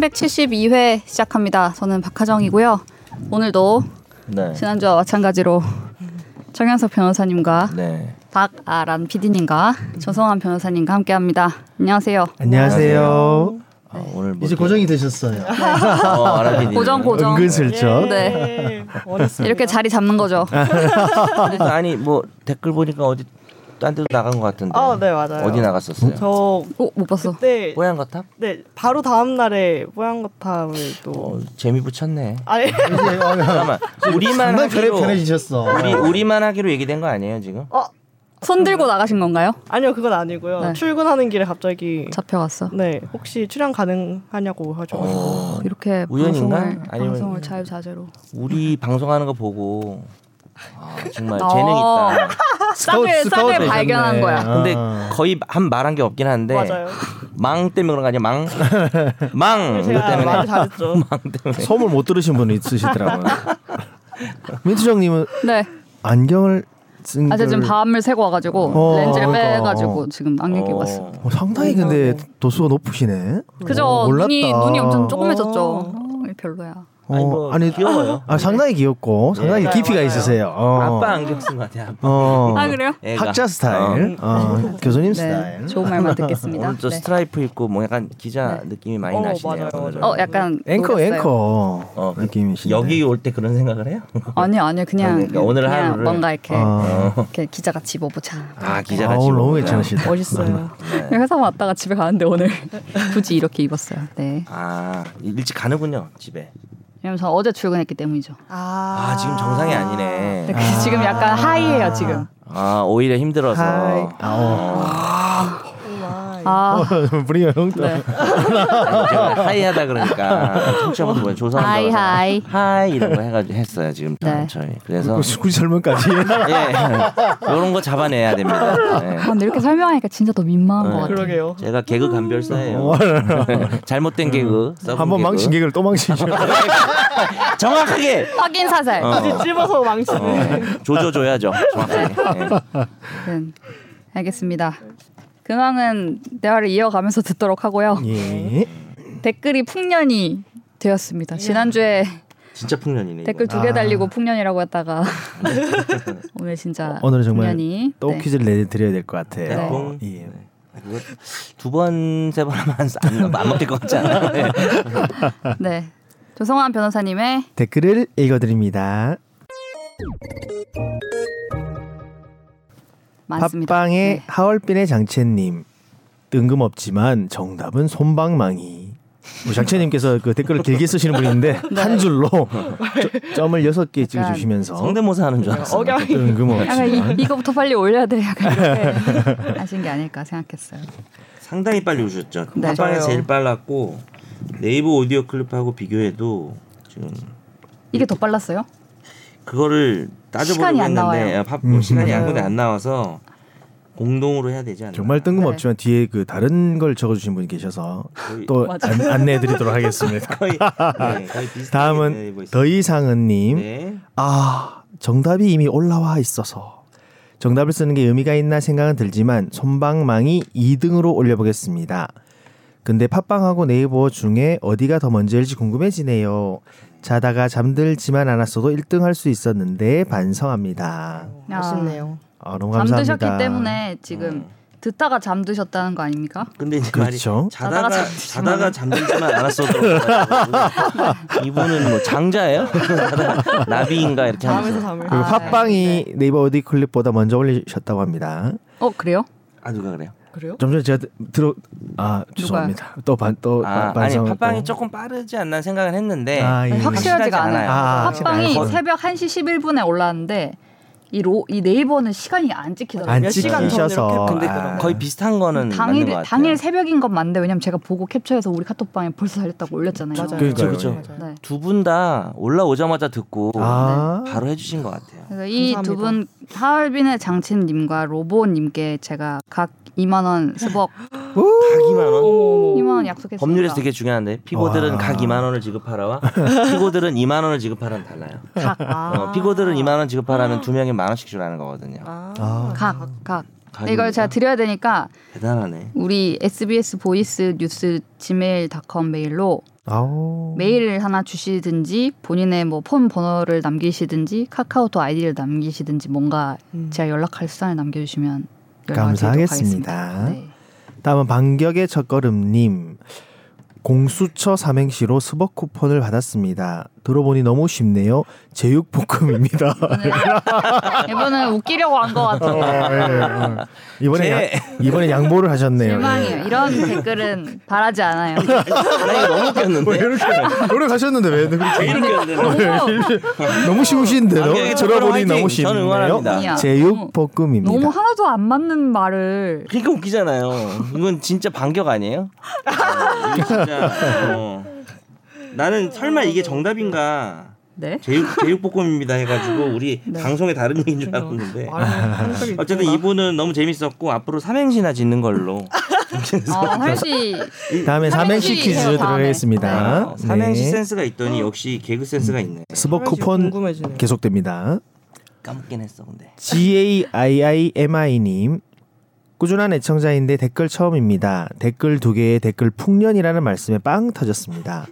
372회 시작합니다. 저는 박하정이고요. 오늘도 네. 지난주와 마찬가지로 정현석 변호사님과 네. 박아란 PD님과 조성환 변호사님과 함께합니다. 안녕하세요. 안녕하세요. 아, 오늘 뭐 이제 고정이 되셨어요. 어. 고정 고정. 은근슬쩍. 네. 원했습니다. 이렇게 자리 잡는 거죠. 아니 뭐 댓글 보니까 어디 딴 데도 나간 것 같은데. 아, 네, 맞아요. 어디 나갔었어요? 저 어, 못 봤어. 그때 뽀얀거탑? 네 바로 다음 날에 뽀얀거탑을 또 어, 재미 붙였네. 아니 잠깐만. 우리만 하기로 편해지셨어. 우리 우리만 하기로 얘기된 거 아니에요 지금? 어 손 들고 나가신 건가요? 아니요 그건 아니고요. 네. 출근하는 길에 갑자기 잡혀갔어. 네 혹시 출연 가능하냐고 하셔가지고 어, 이렇게 우연인가? 방송을, 아니면- 방송을 자유자재로. 우리 방송하는 거 보고 아, 정말 어. 재능 있다. 싹을 싹을 되셨네. 발견한 거야. 근데 아. 거의 한 말한 게 없긴 한데 맞아요. 망 때문에 그런 거 아니야? 망, 망 이거 제가 때문에. 망 때문에. 소문 못 들으신 분이 있으시더라고요. 민트정님은 네. 안경을 쓴 아, 제가 지금 걸- 밤을 새고 와가지고 어, 렌즈를 그러니까. 빼가지고 지금 안경 끼고 왔어. 어. 어, 상당히 근데 도수가 높으시네. 그죠? 어, 몰랐다. 눈이 눈이 엄청 조그매졌죠. 어. 어, 별로야. 어, 아니, 뭐 귀여워요. 아, 상당히 귀엽고 상당히 네, 깊이가 맞아요. 있으세요. 어. 아빠 안경 쓴 것 같아. 아빠. 어. 아 그래요? 애가. 학자 스타일, 어, 교수님 네. 스타일. 좋은 말만 듣겠습니다. 오늘 또 네. 스트라이프 입고 뭐 약간 기자 느낌이 많이 어, 나시네요. 맞아요. 어 약간 앵커 노렸어요. 앵커 어, 느낌이신데. 여기 올 때 그런 생각을 해요? 아니 아니 그냥 그러니까 오늘 그냥 하루를- 뭔가 이렇게 아, 이렇게 기자 같이 입어보자. 아 기자가 아, 오늘 너무 괜찮으시다. 멋있어요. 회사 왔다가 집에 가는데 오늘 굳이 이렇게 입었어요. 네. 아 일찍 가는군요 집에. 왜냐면 저 어제 출근했기 때문이죠. 아 지금 정상이 아니네. 네, 그래서 지금 약간 high해요 지금. 아 오히려 힘들어서. High. 아, 아 브리오 형도 네. 제가 high하다 그러니까 청취자분들 보면 조선 hi hi. Hi 이런 거 해가지고 했어요 지금 네. 저희. 그래서 굳이 설명까지. 예 이런 거 잡아내야 됩니다. 예. 아, 근데 이렇게 설명하니까 진짜 더 민망한 네. 것 같아. 그러게요. 제가 개그 감별사예요. 잘못된 개그. 썩은 한번 개그. 망친 개그를 또 망치죠. 정확하게 확인 사살. 어. 굳이 찝어서 망치는. 어, 조져줘야죠. 정확하게. 예. 네. 알겠습니다. 근황은 대화를 이어가면서 듣도록 하고요. 예. 댓글이 풍년이 되었습니다. 지난주에 진짜 풍년이네. 댓글 두개 아. 달리고 풍년이라고 했다가 오늘 진짜 오늘은 정말 풍년이 또 네. 퀴즈를 내드려야 될 것 같아 요. 네. 예. 두번 세 번 하면 안, 안 먹힐 것 같지 않아요? 네. 네. 조성환 변호사님의 댓글을 읽어드립니다. 많습니다. 팟빵의 네. 하얼빈의 장채님 뜬금없지만 정답은 손방망이. 뭐 장채님께서 그 댓글을 길게 쓰시는 분인데 네. 한 줄로 저- 점을 여섯 개 찍어주시면서 성대모사 하는 줄 알았어. 억양이 약간 뜬금없지만 이, 이거부터 빨리 올려야 돼. 약간 이렇게 하신 게 아닐까 생각했어요. 상당히 빨리 오셨죠. 네. 팟빵에 맞아요. 제일 빨랐고 네이버 오디오 클립하고 비교해도 지금 이게 더 빨랐어요? 그거를 따져보려고. 했는데 아, 팝 음. 시간이. 군데 안 나와서 공동으로 해야 되지 않나. 정말 뜬금없지만 뒤에 그 다른 걸 적어주신 분이 계셔서 거의, 또. 안, 안내해드리도록 하겠습니다. 거의, 네, 거의 다음은 되고 있어요. 더이상은님. 네. 아 정답이 이미 올라와 있어서 정답을 쓰는 게 의미가 있나 생각은 들지만 손방망이 2등으로 올려보겠습니다. 근데 팟빵하고 네이버 중에 어디가 더 먼저일지 궁금해지네요. 자다가 잠들지만 않았어도 1등 할 수 있었는데 반성합니다. 아쉽네요. 아, 너무 감사합니다. 잠드셨기 때문에 지금 듣다가 잠드셨다는 거 아닙니까? 근데 이제 그렇죠. 말이 자다가 자다가 자다가 잠들지만 않았어도 이분은 뭐 장자예요? 나비인가 이렇게 하면서 잠을. 그리고 아, 팟빵이 네이버 어디 클립보다 먼저 올리셨다고 합니다. 어 그래요? 아 누가 그래요? 그래요? 좀 전에 제가 들어 아 죄송합니다. 또반또 아, 아니 팟빵이 또. 조금 빠르지 않나 생각은 했는데 아, 예. 확실하지가 않아요. 아, 팟빵이 거의- 새벽 1시 11분에 올라왔는데 이, 로, 이 네이버는 시간이 안 찍히더라고요. 안몇 시간 이렇게 근데 아. 거의 비슷한 거는 맞는 당일 것 같아요. 당일 새벽인 건 맞는데 왜냐면 제가 보고 cap처해서 우리 카톡방에 벌써 살렸다고 올렸잖아요. 그쵸, 맞아요. 네. 두분 다 올라오자마자 듣고 아. 바로 해주신 것 같아요. 이 두 분. 하얼빈의 장친님과 로보님께 제가 각 2만 원 스벅 각 2만 원. 2만 원 약속했습니다. 법률에서 되게 중요한데 피고들은 와. 각 2만 원을 지급하라와 피고들은 2만 원을 지급하라는 달라요. 각, 아. 어, 피고들은 2만 원 지급하라면 두 명이 만 원씩 주라는 거거든요. 아. 아. 각, 각. 각입니다. 이걸 제가 드려야 되니까 대단하네. 우리 SBS voice news gmail.com 메일로 아우. 메일 하나 주시든지 본인의 뭐 폰 번호를 남기시든지 카카오톡 아이디를 남기시든지 뭔가 음. 제가 연락할 수단을 남겨주시면 감사하겠습니다. 드리도록 하겠습니다. 네. 다음은 반격의 첫걸음님. 공수처 삼행시로 스벅 쿠폰을 받았습니다. 들어보니 너무 쉽네요. 제육볶음입니다. 이번에, 이번엔 웃기려고 한 것 같은데 이번에 제- 양, 이번에 양보를 하셨네요. 실망이에요. 이런 댓글은 바라지 않아요. 너무 웃겼는데. 이렇게 노력하셨는데 왜 그렇게 이렇게 웃겼는데. 너무 너무 쉬우신데요? 반격의 들어보니 너무! 쉽네요. 제육볶음입니다. 너무 하나도 안 맞는 말을 그러니까 웃기잖아요. 이건 진짜 반격 아니에요? 아, 진짜 어. 나는 설마 이게 정답인가 네. 제육 제육볶음입니다 해가지고 우리 네. 방송에 다른 얘기인 줄 알았는데 어쨌든. 이분은 너무 재밌었고 앞으로 삼행시나 짓는 걸로 아, 할시 다음에 삼행시 삼행시 퀴즈. 들어가겠습니다. 어, 삼행시 네. 센스가 있더니 역시 개그 센스가 있네. 스벅 삼행시 쿠폰. 계속됩니다. 까먹긴 했어 근데. G A I I M I 님 꾸준한 애청자인데 댓글 처음입니다. 댓글 두 개의 댓글 풍년이라는 말씀에 빵 터졌습니다.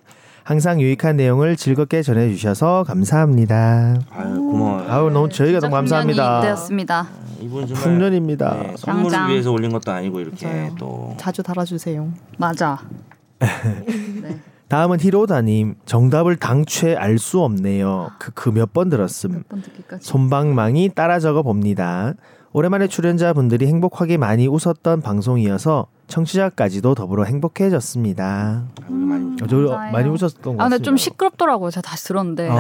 항상 유익한 내용을 즐겁게 전해주셔서 감사합니다. 아유 고마워요. 아우 너무 저희가 너무 감사합니다. 되었습니다. 이분 정말 풍년입니다. 네, 선물을 짱짱. 위해서 올린 것도 아니고 이렇게 맞아요. 또 자주 달아주세요. 맞아. 네. 다음은 히로다님 정답을 당최 알 수 없네요. 그그몇 번 들었음. 몇번 듣기까지. 손방망이 따라 적어 봅니다. 오랜만에 출연자분들이 행복하게 많이 웃었던 방송이어서 청취자까지도 더불어 행복해졌습니다. 아, 어, 저. 많이 웃었던 것 같습니다. 아 근데 좀 시끄럽더라고요. 제가 다시 들었는데. 아.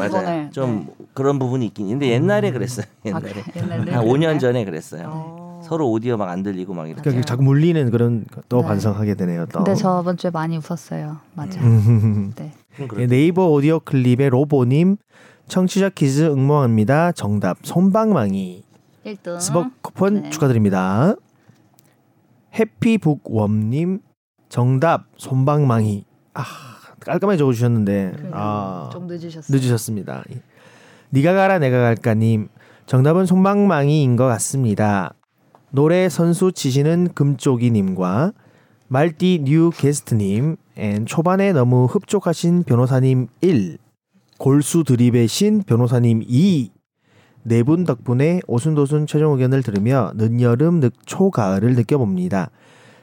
네, 이번에. 맞아요. 좀 그런 부분이 있긴. 근데 옛날에 그랬어요. 아, 옛날에 그래. 옛날에 한 5년 그랬나요? 전에 그랬어요. 어. 서로 오디오 막 안 들리고 막 이렇게. 그러니까 자꾸 물리는 그런 또 네. 반성하게 되네요. 또. 근데 저번 주에 많이 웃었어요. 맞아. 음. 네. 좀 네, 네이버 오디오 클립의 로보님 청취자 퀴즈 응모합니다. 정답 손방망이 1등. 스벅 쿠폰 네. 축하드립니다. 해피북웜님 정답 솜방망이 아 깔끔하게 적어주셨는데 아 좀 늦으셨어요. 늦으셨습니다. 니가 가라 내가 갈까님 정답은 솜방망이인 것 같습니다. 노래 선수 치시는 금쪽이님과 말띠 new 게스트님 and 초반에 너무 흡족하신 변호사님 1 골수 드립의 신 변호사님 2 네 분 덕분에 오순도순 최종 의견을 들으며 늦여름 늦 초가을을 느껴봅니다.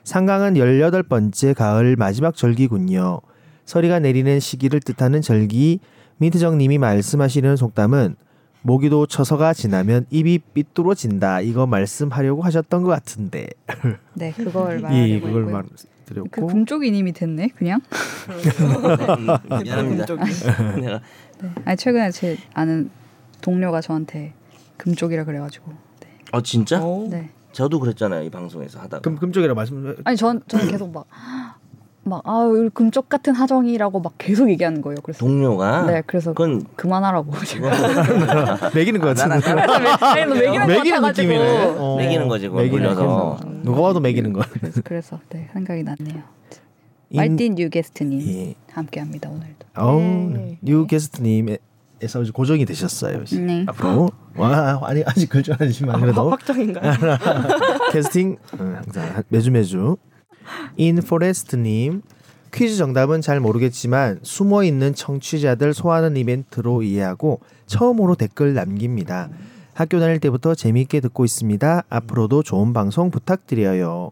상강은 18번째 가을 마지막 절기군요. 서리가 내리는 시기를 뜻하는 절기 민트정님이 말씀하시는 속담은 모기도 처서가 지나면 입이 삐뚤어진다 이거 말씀하려고 하셨던 것 같은데 네, 그걸 예 말하려고 그걸 했고요. 그 말드렸고 금쪽이님이 됐네, 그냥. 네, 미안합니다. 금쪽이. 내가 네. 아니 최근에 제 아는 동료가 저한테 금쪽이라 그래가지고. 네. 어 진짜? 어. 네. 저도 그랬잖아요 이 방송에서 하다가. 금 금쪽이라 말씀 아니 전 저는 계속 막. 막 아, 이 금쪽 같은 하정이라고 막 계속 얘기하는 거예요. 그래서 동료가. 네, 그래서 그건 그만하라고. 매기는 것 같은데 아니, 너 매기는 것 매기는. 느낌이네 어, 매기는 거지, 그거 매기는 물려서. 거. 누가 봐도 매기는 거 그래서, 그래서 네 생각이 났네요. 인- 말틴 뉴 게스트님 예. 함께합니다 오늘도. 어우, 네. 뉴 게스트님 에서 고정이 되셨어요. 네. 앞으로 와 아니 아직 글줄 아시지만 그래도 확정인가요? 캐스팅 음, 항상 매주 매주 인포레스트님 퀴즈 정답은 잘 모르겠지만 숨어 있는 청취자들 소환하는 이벤트로 이해하고 처음으로 댓글 남깁니다. 학교 다닐 때부터 재미있게 듣고 있습니다. 앞으로도 좋은 방송 부탁드려요.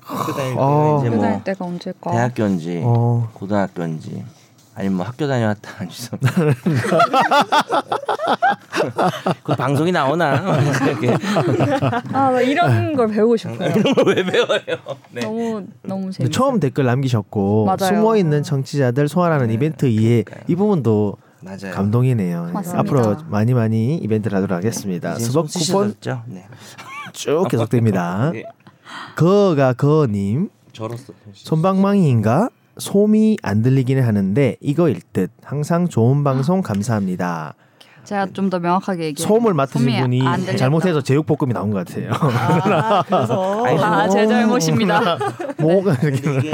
학교 다닐 때 어. 이제 학교 뭐 다닐 때가 언제일까? 대학교인지 어, 고등학교인지 아니면 뭐 학교 다녀왔다 아니죠. 그 방송이 나오나 이렇게 아, 나 이런 걸 배우고 싶어요. 왜 배워요? 네. 너무 너무 재밌어요. 처음 댓글 남기셨고. 숨어 있는 청취자들 소환하는 네, 이벤트 이해 그러니까요. 이 부분도 맞아요. 감동이네요. 맞습니다. 앞으로 많이 많이 이벤트를 하도록 하겠습니다. 이제 수박 손 쿠폰? 네. 쭉 계속됩니다. 예. 거가 거님 절었어. 손방망이인가 솜이 안 들리기는 하는데 이거일 듯 항상 좋은 방송 감사합니다. 제가 좀 더 명확하게 얘기해. 소음을 맡으신 분이. 잘못해서 제육볶음이 나온 것 같아요. 아, 그래서 아이고. 아, 제 잘못입니다. 뭐가 이렇게 이게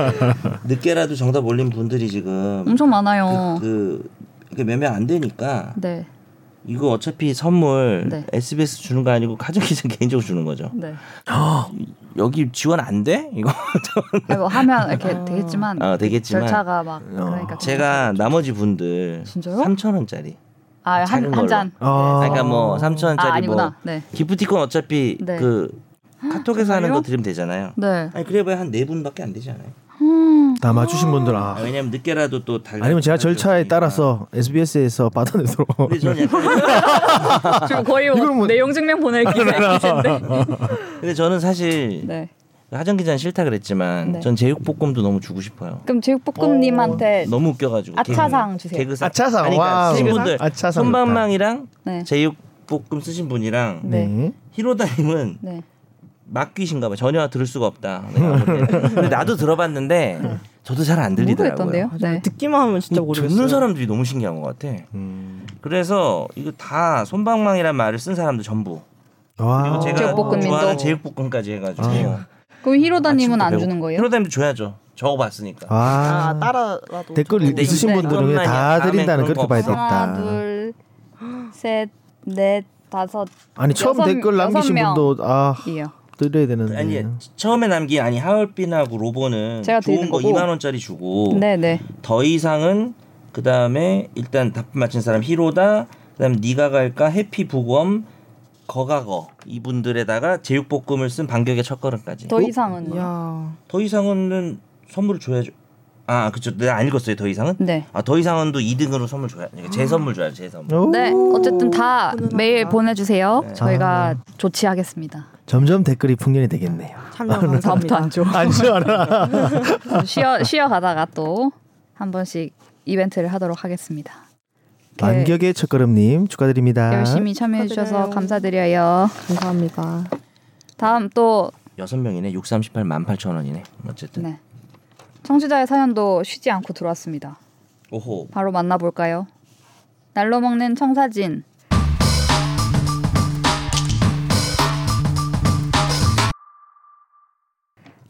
늦게라도 정답 올린 분들이 지금 엄청 많아요. 그, 그 이게 몇명 안 되니까 네. 이거 어차피 선물 네. SBS 주는 거 아니고 가족 기자 개인적으로 주는 거죠. 네. 여기 지원 안 돼? 이거 뭐 하면 이렇게 되겠지만 어, 되겠지만 절차가 막 그러니까 제가 나머지 분들 진짜요? 3천 원짜리. 아, 작은 한, 잔. 아. 그러니까 뭐 3천 아, 원짜리 아니구나. 뭐 네. 기프티콘 어차피 네. 그 카톡에서 하는 정말요? 거 드리면 되잖아요. 네. 아니 그래봐야 한 네 분밖에 안 되지 않아요? 음. 다 맞추신 분들 아, 아. 왜냐면 늦게라도 또 달. 아니면 제가 절차에 따라서 SBS에서 받아내도록. 근데 저는 약간 지금 거의 이걸 뭐- 내용 증명 보낼 기세인데. 근데 저는 사실 네. 하정 기자는 싫다 그랬지만 네. 전 제육볶음도 너무 주고 싶어요. 그럼 제육볶음님한테 너무 웃겨가지고 아차상 주세요. 개그상 아차상, 아니, 그러니까. 쓰신 분들 아차상 손방망이랑 네. 제육볶음 쓰신 분이랑 네. 네. 히로다님은 네. 막귀신가 봐. 전혀 들을 수가 없다. 근데 나도 들어봤는데 저도 잘 안 들리더라고요. 네. 듣기만 하면 진짜 이 모르겠어요. 듣는 사람들이 너무 신기한 것 같아. 음. 그래서 이거 다 손방망이란 말을 쓴 사람들 전부. 와. 그리고 제가. 좋아하는 제육볶음까지 해가지고. 아. 그럼 히로다님은 안 주는 거예요? 히로다님도 줘야죠. 적어봤으니까. 아. 아 따라라도 댓글 좀- 있으신 네. 분들은 다 드린다는 그렇게 거 봐야. 됐다. 하나, 둘, 셋, 넷, 다섯 아니 처음 여섯- 댓글 남기신. 분도 아 이요. 드려야 되는데. 아니 처음에 남긴 아니 하얼빈하고 로보는 제가 좋은 거 거고. 2만 원짜리 주고 네, 네. 더 이상은 그 다음에 일단 답변 맞힌 사람 히로다 그다음 네가 갈까 해피 부검 거가거 이분들에다가 제육볶음을 쓴 반격의 첫걸음까지 더 이상은 야 더 이상은 선물을 줘야죠 아 그쵸 내가 안 읽었어요 더 이상은 네. 아 더 이상은도 2등으로 선물 줘야 제 선물 줘야죠 제 선물 오. 네, 어쨌든 다. 메일 보내주세요. 네. 저희가 조치하겠습니다. 점점 댓글이 풍년이 되겠네요. 참여 다음부터 감사합니다. 안 줘. 안 시원하. 쉬어 쉬어 가다가 또 한 번씩 이벤트를 하도록 하겠습니다. 이렇게 반격의 첫걸음님 축하드립니다. 열심히 참여해 주셔서. 감사드려요. 감사합니다. 다음 또 여섯 명이네 638 18,000원이네 어쨌든 네. 청취자의 사연도 쉬지 않고 들어왔습니다. 오호 바로 만나볼까요? 날로 먹는 청사진.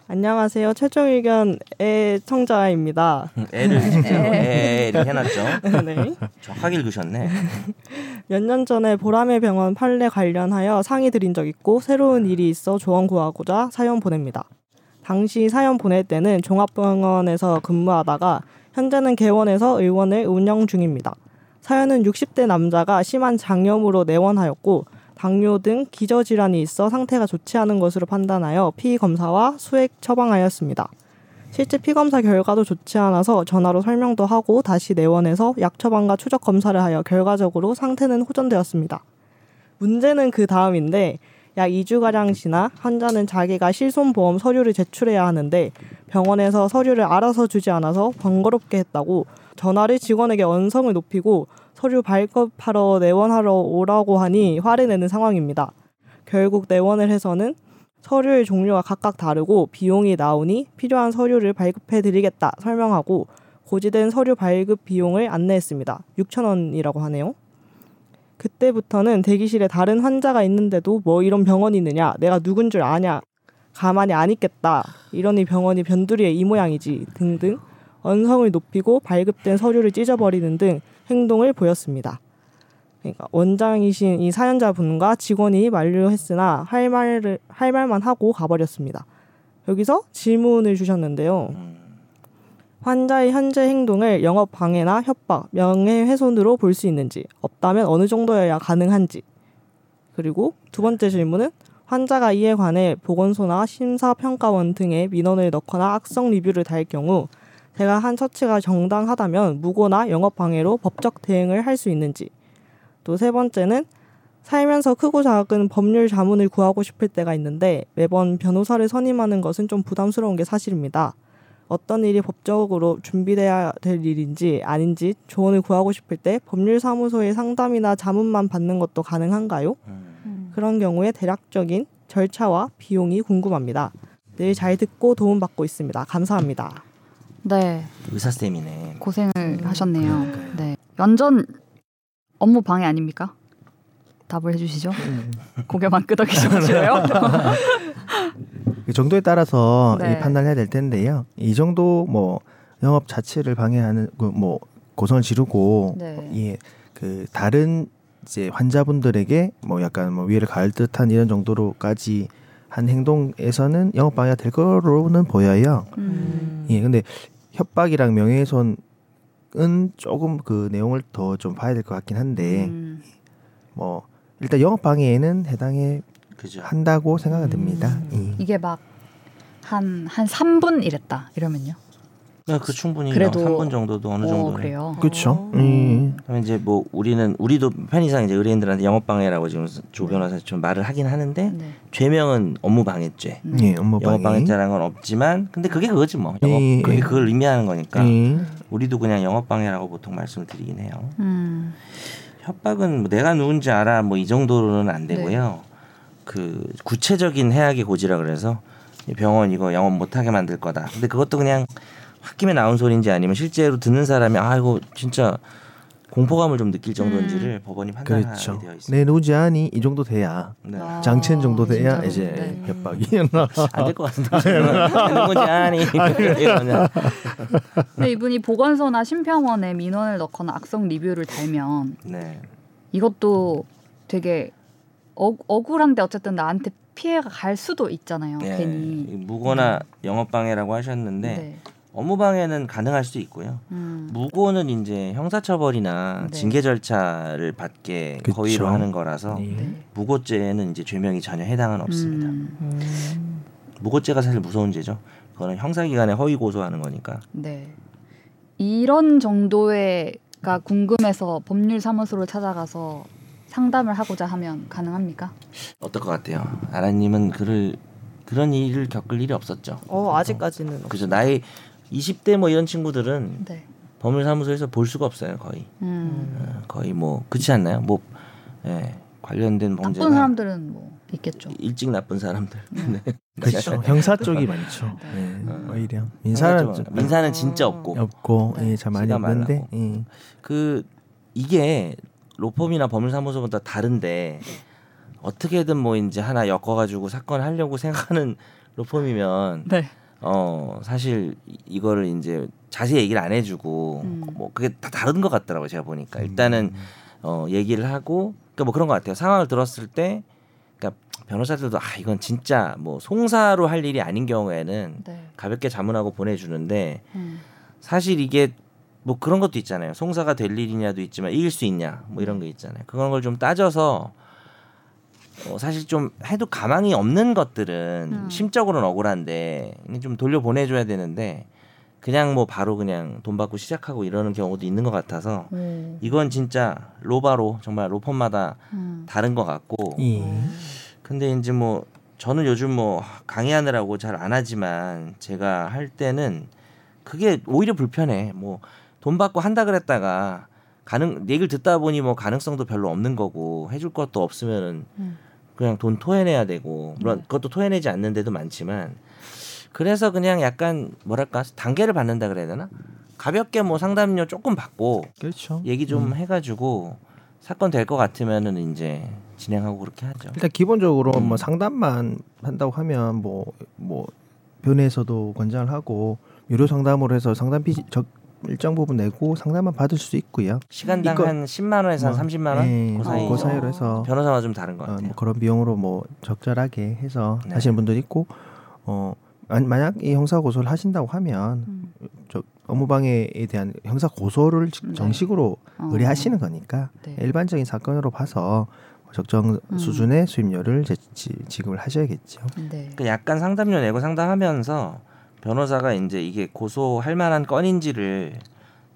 안녕하세요. 최종 의견의 청자입니다. 애를 애 이렇게 해놨죠 네. 정확하게 읽으셨네 몇 년 전에 보라매 병원 판례 관련하여 상의 드린 적 있고 새로운 일이 있어 조언 구하고자 사연 보냅니다. 당시 사연 보낼 때는 종합병원에서 근무하다가 현재는 개원에서 의원을 운영 중입니다. 사연은 60대 남자가 심한 장염으로 내원하였고 당뇨 등 기저질환이 있어 상태가 좋지 않은 것으로 판단하여 피 검사와 수액 처방하였습니다. 실제 피 검사 결과도 좋지 않아서 전화로 설명도 하고 다시 내원해서 약 처방과 추적 검사를 하여 결과적으로 상태는 호전되었습니다. 문제는 그 다음인데 약 2주가량 지나 환자는 자기가 실손보험 서류를 제출해야 하는데 병원에서 서류를 알아서 주지 않아서 번거롭게 했다고 전화를 직원에게 언성을 높이고 서류 발급하러 내원하러 오라고 하니 화를 내는 상황입니다. 결국 내원을 해서는 서류의 종류가 각각 다르고 비용이 나오니 필요한 서류를 발급해 드리겠다 설명하고 고지된 서류 발급 비용을 안내했습니다. 6천 원이라고 하네요. 그때부터는 대기실에 다른 환자가 있는데도 뭐 이런 병원이 있느냐 내가 누군 줄 아냐 가만히 안 있겠다 이러니 병원이 변두리의 이 모양이지 등등 언성을 높이고 발급된 서류를 찢어버리는 등 행동을 보였습니다. 그러니까 원장이신 이 사연자분과 직원이 만류했으나 할 말을 할 말만 하고 가버렸습니다. 여기서 질문을 주셨는데요. 음. 환자의 현재 행동을 영업 방해나 협박, 명예훼손으로 볼 수 있는지, 없다면 어느 정도여야 가능한지. 그리고 두 번째 질문은 환자가 이에 관해 보건소나 심사평가원 등의 민원을 넣거나 악성 리뷰를 달 경우 제가 한 처치가 정당하다면 무고나 영업 방해로 법적 대응을 할 수 있는지. 또 세 번째는 살면서 크고 작은 법률 자문을 구하고 싶을 때가 있는데 매번 변호사를 선임하는 것은 좀 부담스러운 게 사실입니다. 어떤 일이 법적으로 준비돼야 될 일인지 아닌지 조언을 구하고 싶을 때 법률사무소의 상담이나 자문만 받는 것도 가능한가요? 음. 그런 경우에 대략적인 절차와 비용이 궁금합니다. 늘 잘 듣고 도움받고 있습니다. 감사합니다. 네, 의사 쌤이네 고생을 하셨네요. 네, 연전 업무 방해 아닙니까? 답을 해주시죠. 고개만 끄덕이셔가지고요. 그 정도에 따라서 네. 이 판단을 해야 될 텐데요. 이 정도 뭐 영업 자체를 방해하는 그뭐 고성을 지르고 네. 예, 그 다른 이제 환자분들에게 뭐 약간 뭐 위해를 가할 듯한 이런 정도로까지 한 행동에서는 영업 방해가 될 거로는 보여요. 음. 예, 근데 협박이랑 명예훼손은 조금 그 내용을 더 좀 봐야 될 것 같긴 한데 음. 뭐 일단 영업 방해에는 해당해 그죠. 한다고 생각은 듭니다. 예. 이게 막 한한 3분 이랬다 이러면요. 네, 그 충분히 그래도- 3분 정도도 어느 어, 정도 그래요. 그렇죠. 어. 예. 그럼 이제 뭐 우리는 우리도 편의상 이제 의뢰인들한테 영업 방해라고 지금 조 변호사 좀 말을 하긴 하는데 네. 죄명은 업무 방해죄. 음. 예, 업무 영업 방해. 방해죄라는 건 없지만 근데 그게 그거지 뭐. 영업 예, 그게 예. 그걸 의미하는 거니까 예. 우리도 그냥 영업 방해라고 보통 말씀을 드리긴 해요. 음. 협박은 뭐 내가 누군지 알아 뭐 이 정도로는 안 되고요. 네. 그 구체적인 해악의 고지라 그래서 이 병원 이거 영업 못하게 만들 거다. 근데 그것도 그냥 홧김에 나온 소리인지 아니면 실제로 듣는 사람이 아 이거 진짜 공포감을 좀 느낄 정도인지를 법원이 판단하게 그렇죠. 되어 있습니다. 내 아니 이 정도 돼야 네. 아, 장첸 정도 돼야 진짜로? 이제 네. 협박이 안 될 것 같은데 건지 아니 이러면 근데 이분이 보건소나 심평원에 민원을 넣거나 악성 리뷰를 달면 네. 이것도 되게 억, 억울한데 어쨌든 나한테 피해가 갈 수도 있잖아요. 네. 괜히. 무고나 영업 방해라고 하셨는데 네. 업무 방해는 가능할 수도 있고요. 음. 무고는 이제 형사처벌이나 네. 징계 절차를 받게 그쵸. 거의로 하는 거라서 예. 네. 무고죄는 이제 죄명이 전혀 해당은 없습니다. 음. 음. 무고죄가 사실 무서운 죄죠. 그거는 형사기관에 허위 고소하는 거니까. 네. 이런 정도의가 궁금해서 법률사무소를 찾아가서 상담을 하고자 하면 가능합니까? 어떨 것 같아요? 아라님은 그를 그런 일을 겪을 일이 없었죠. 어 아직까지는 없- 그죠? 나이 20대 뭐 이런 친구들은 네. 법률사무소에서 볼 수가 없어요. 거의 음. 어, 거의 뭐 그렇지 않나요? 뭐 예, 관련된 범죄가 나쁜 사람들은 뭐 있겠죠. 일찍 나쁜 사람들. 네. 그렇죠. 형사 쪽이 많죠. 네. 예, 오히려 민사는 민사는 좀 민사는 진짜 없고 없고 네. 예, 참 많이 없는데. 예. 그 이게 로펌이나 법률사무소보다 다른데 어떻게든 뭐 이제 하나 엮어가지고 사건 하려고 생각하는 로펌이면 네. 어 사실 이- 이거를 이제 자세히 얘기를 안 해주고 음. 뭐 그게 다 다른 것 같더라고요 제가 보니까 일단은 어 얘기를 하고 그러니까 뭐 그런 것 같아요 상황을 들었을 때 그러니까 변호사들도 아 이건 진짜 뭐 송사로 할 일이 아닌 경우에는 네. 가볍게 자문하고 보내주는데 음. 사실 이게 뭐 그런 것도 있잖아요. 송사가 될 일이냐도 있지만 이길 수 있냐 뭐 이런 거 있잖아요. 그런 걸 좀 따져서 어, 사실 좀 해도 가망이 없는 것들은 음. 심적으로는 억울한데 좀 돌려 보내줘야 되는데 그냥 뭐 바로 그냥 돈 받고 시작하고 이러는 경우도 있는 것 같아서 오. 이건 진짜 로바로 정말 로펌마다 음. 다른 것 같고 예. 근데 이제 뭐 저는 요즘 뭐 강의하느라고 잘 안 하지만 제가 할 때는 그게 오히려 불편해. 뭐 돈 받고 한다 그랬다가 가능 얘기를 듣다 보니 뭐 가능성도 별로 없는 거고 해줄 것도 없으면은 음. 그냥 돈 토해내야 되고 물론 네. 그것도 토해내지 않는 데도 많지만 그래서 그냥 약간 뭐랄까 단계를 받는다 그래야 되나 가볍게 뭐 상담료 조금 받고 그렇죠. 얘기 좀 음. 해가지고 사건 될 것 같으면은 이제 진행하고 그렇게 하죠. 일단 기본적으로 음. 뭐 상담만 한다고 하면 뭐뭐 변에서도 권장을 하고 유료 상담으로 해서 상담비 적 일정 부분 내고 상담만 받을 수 있고요. 시간당 이거- 한 10만 원에서 뭐, 한 30만 원 예, 그그 사이. 사이로 해서 변호사마다 좀 다른 것 어, 같아요. 뭐 그런 비용으로 뭐 적절하게 해서 네. 하시는 분들 있고 어 만- 만약 이 형사 고소를 하신다고 하면 음. 저 업무방해에 대한 형사 고소를 지- 네. 정식으로 어. 의뢰하시는 거니까 네. 일반적인 사건으로 봐서 적정 음. 수준의 수임료를 제- 지, 지급을 하셔야겠죠. 네. 그 약간 상담료 내고 상담하면서 변호사가 이제 이게 고소할 만한 건인지를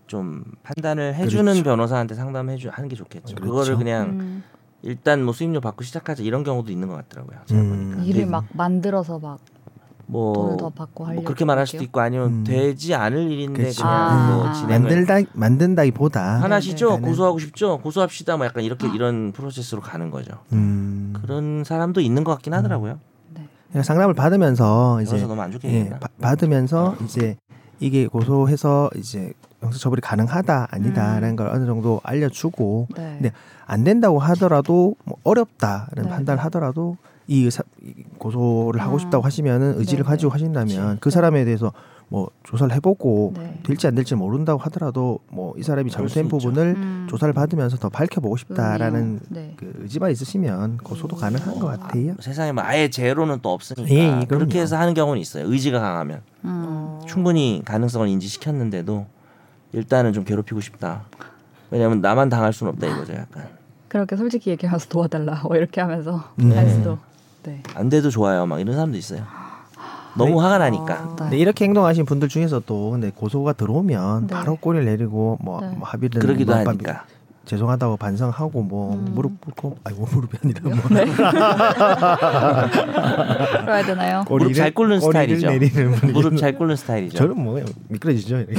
좀 판단을 해주는 그렇죠. 변호사한테 상담해 주 하는 게 좋겠죠. 그렇죠. 그거를 그냥 음. 일단 뭐 수임료 받고 시작하자 이런 경우도 있는 것 같더라고요. 제가 음. 보니까. 일을 되- 막 만들어서 막 뭐, 돈을 더 받고 하려고 뭐 그렇게 말할 수도. 있고 아니면 음. 되지 않을 일인데 그렇죠. 그냥 아. 뭐 진행을 만들다 만든다기보다 하나시죠 네, 네. 고소하고 싶죠 고소합시다 뭐 약간 이렇게 아. 이런 프로세스로 가는 거죠. 음, 그런 사람도 있는 것 같긴 하더라고요. 네. 상담을 받으면서 이제 너무 안 좋게 예? 바- 받으면서 이제 이게 고소해서 이제 형사처벌이 가능하다 아니다라는 음. 걸 어느 정도 알려주고 네. 네. 안 된다고 하더라도 뭐 어렵다는 네. 판단을 하더라도 이, 고소를 하고 아. 싶다고 하시면은 의지를 네, 가지고 네. 하신다면 그치. 그 사람에 대해서 뭐 조사를 해보고 네. 될지 안 될지 모른다고 하더라도 뭐 이 사람이 잘못된. 부분을 음. 조사를 받으면서 더 밝혀보고 싶다라는 의미요. 네. 그 의지만 있으시면 고소도 가능한 것 같아요. 세상에 뭐 아예 제로는 또 없으니까 예. 그렇게 해서 하는 경우는 있어요. 의지가 강하면 음. 충분히 가능성을 인지시켰는데도 일단은 좀 괴롭히고 싶다. 왜냐하면 나만 당할 수는 없다 이거죠. 약간 그렇게 솔직히 얘기하면서 도와달라 뭐 이렇게 하면서 음. 할 수도. 네. 안 돼도 좋아요. 막 이런 사람도 있어요. 너무 화가 나니까. 네. 근데 이렇게 행동하신 분들 중에서도 근데 고소가 들어오면 네. 바로 꼬리를 내리고 뭐, 네. 뭐 합의를 그러기도 뭐 하니까. 죄송하다고 반성하고 뭐 음. 무릎 꿇고 아이고 무릎이 아니라 뭐 그래야 되나요? 무릎 잘 꿇는 스타일이죠. 무릎 잘 꿇는 스타일이죠. 저는 뭐 미끄러지죠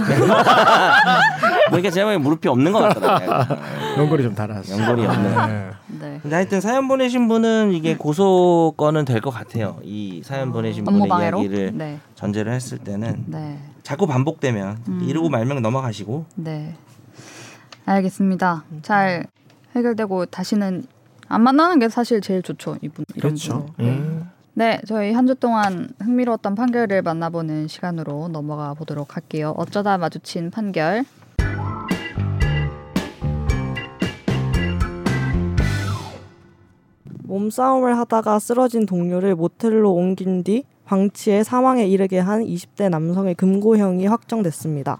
그러니까 제가 무릎이 없는 것 같더라고요. 연골이 좀 달아서 연골이 없는. 네. 네. 근데 하여튼 사연 보내신 분은 이게 고소 건은 될 것 같아요. 이 사연 보내신 분의 방해로. 이야기를 네. 전제를 했을 때는 네. 자꾸 반복되면 음. 이러고 말면 넘어가시고 네. 알겠습니다. 잘 해결되고 다시는 안 만나는 게 사실 제일 좋죠. 이분 이런 그렇죠. 분. 음. 네, 저희 한 주 동안 흥미로웠던 판결을 만나보는 시간으로 넘어가 보도록 할게요. 어쩌다 마주친 판결. 몸싸움을 하다가 쓰러진 동료를 모텔로 옮긴 뒤 방치해 사망에 이르게 한 20대 남성의 금고형이 확정됐습니다.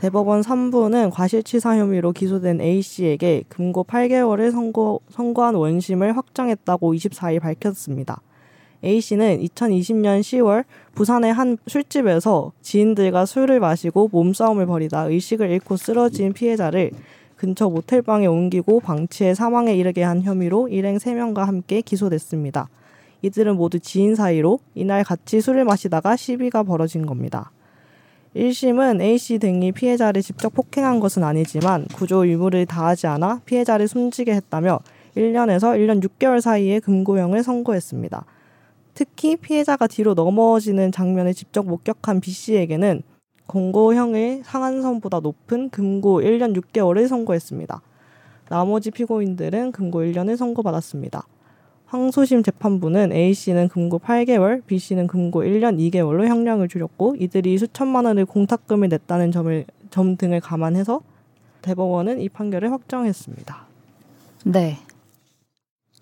대법원 3부는 과실치사 혐의로 기소된 A 씨에게 금고 8개월을 선고, 선고한 원심을 확정했다고 24일 밝혔습니다. A 씨는 2020년 10월 부산의 한 술집에서 지인들과 술을 마시고 몸싸움을 벌이다 의식을 잃고 쓰러진 피해자를 근처 모텔방에 옮기고 방치해 사망에 이르게 한 혐의로 일행 3명과 함께 기소됐습니다. 이들은 모두 지인 사이로 이날 같이 술을 마시다가 시비가 벌어진 겁니다. 1심은 A씨 등이 피해자를 직접 폭행한 것은 아니지만 구조 의무를 다하지 않아 피해자를 숨지게 했다며 1년에서 1년 6개월 사이에 금고형을 선고했습니다. 특히 피해자가 뒤로 넘어지는 장면을 직접 목격한 B씨에게는 공고형의 상한선보다 높은 금고 1년 6개월을 선고했습니다. 나머지 피고인들은 금고 1년을 선고받았습니다. 항소심 재판부는 A씨는 금고 8개월, B씨는 금고 1년 2개월로 형량을 줄였고 이들이 수천만 원의 공탁금을 냈다는 점을 점 등을 감안해서 대법원은 이 판결을 확정했습니다. 네.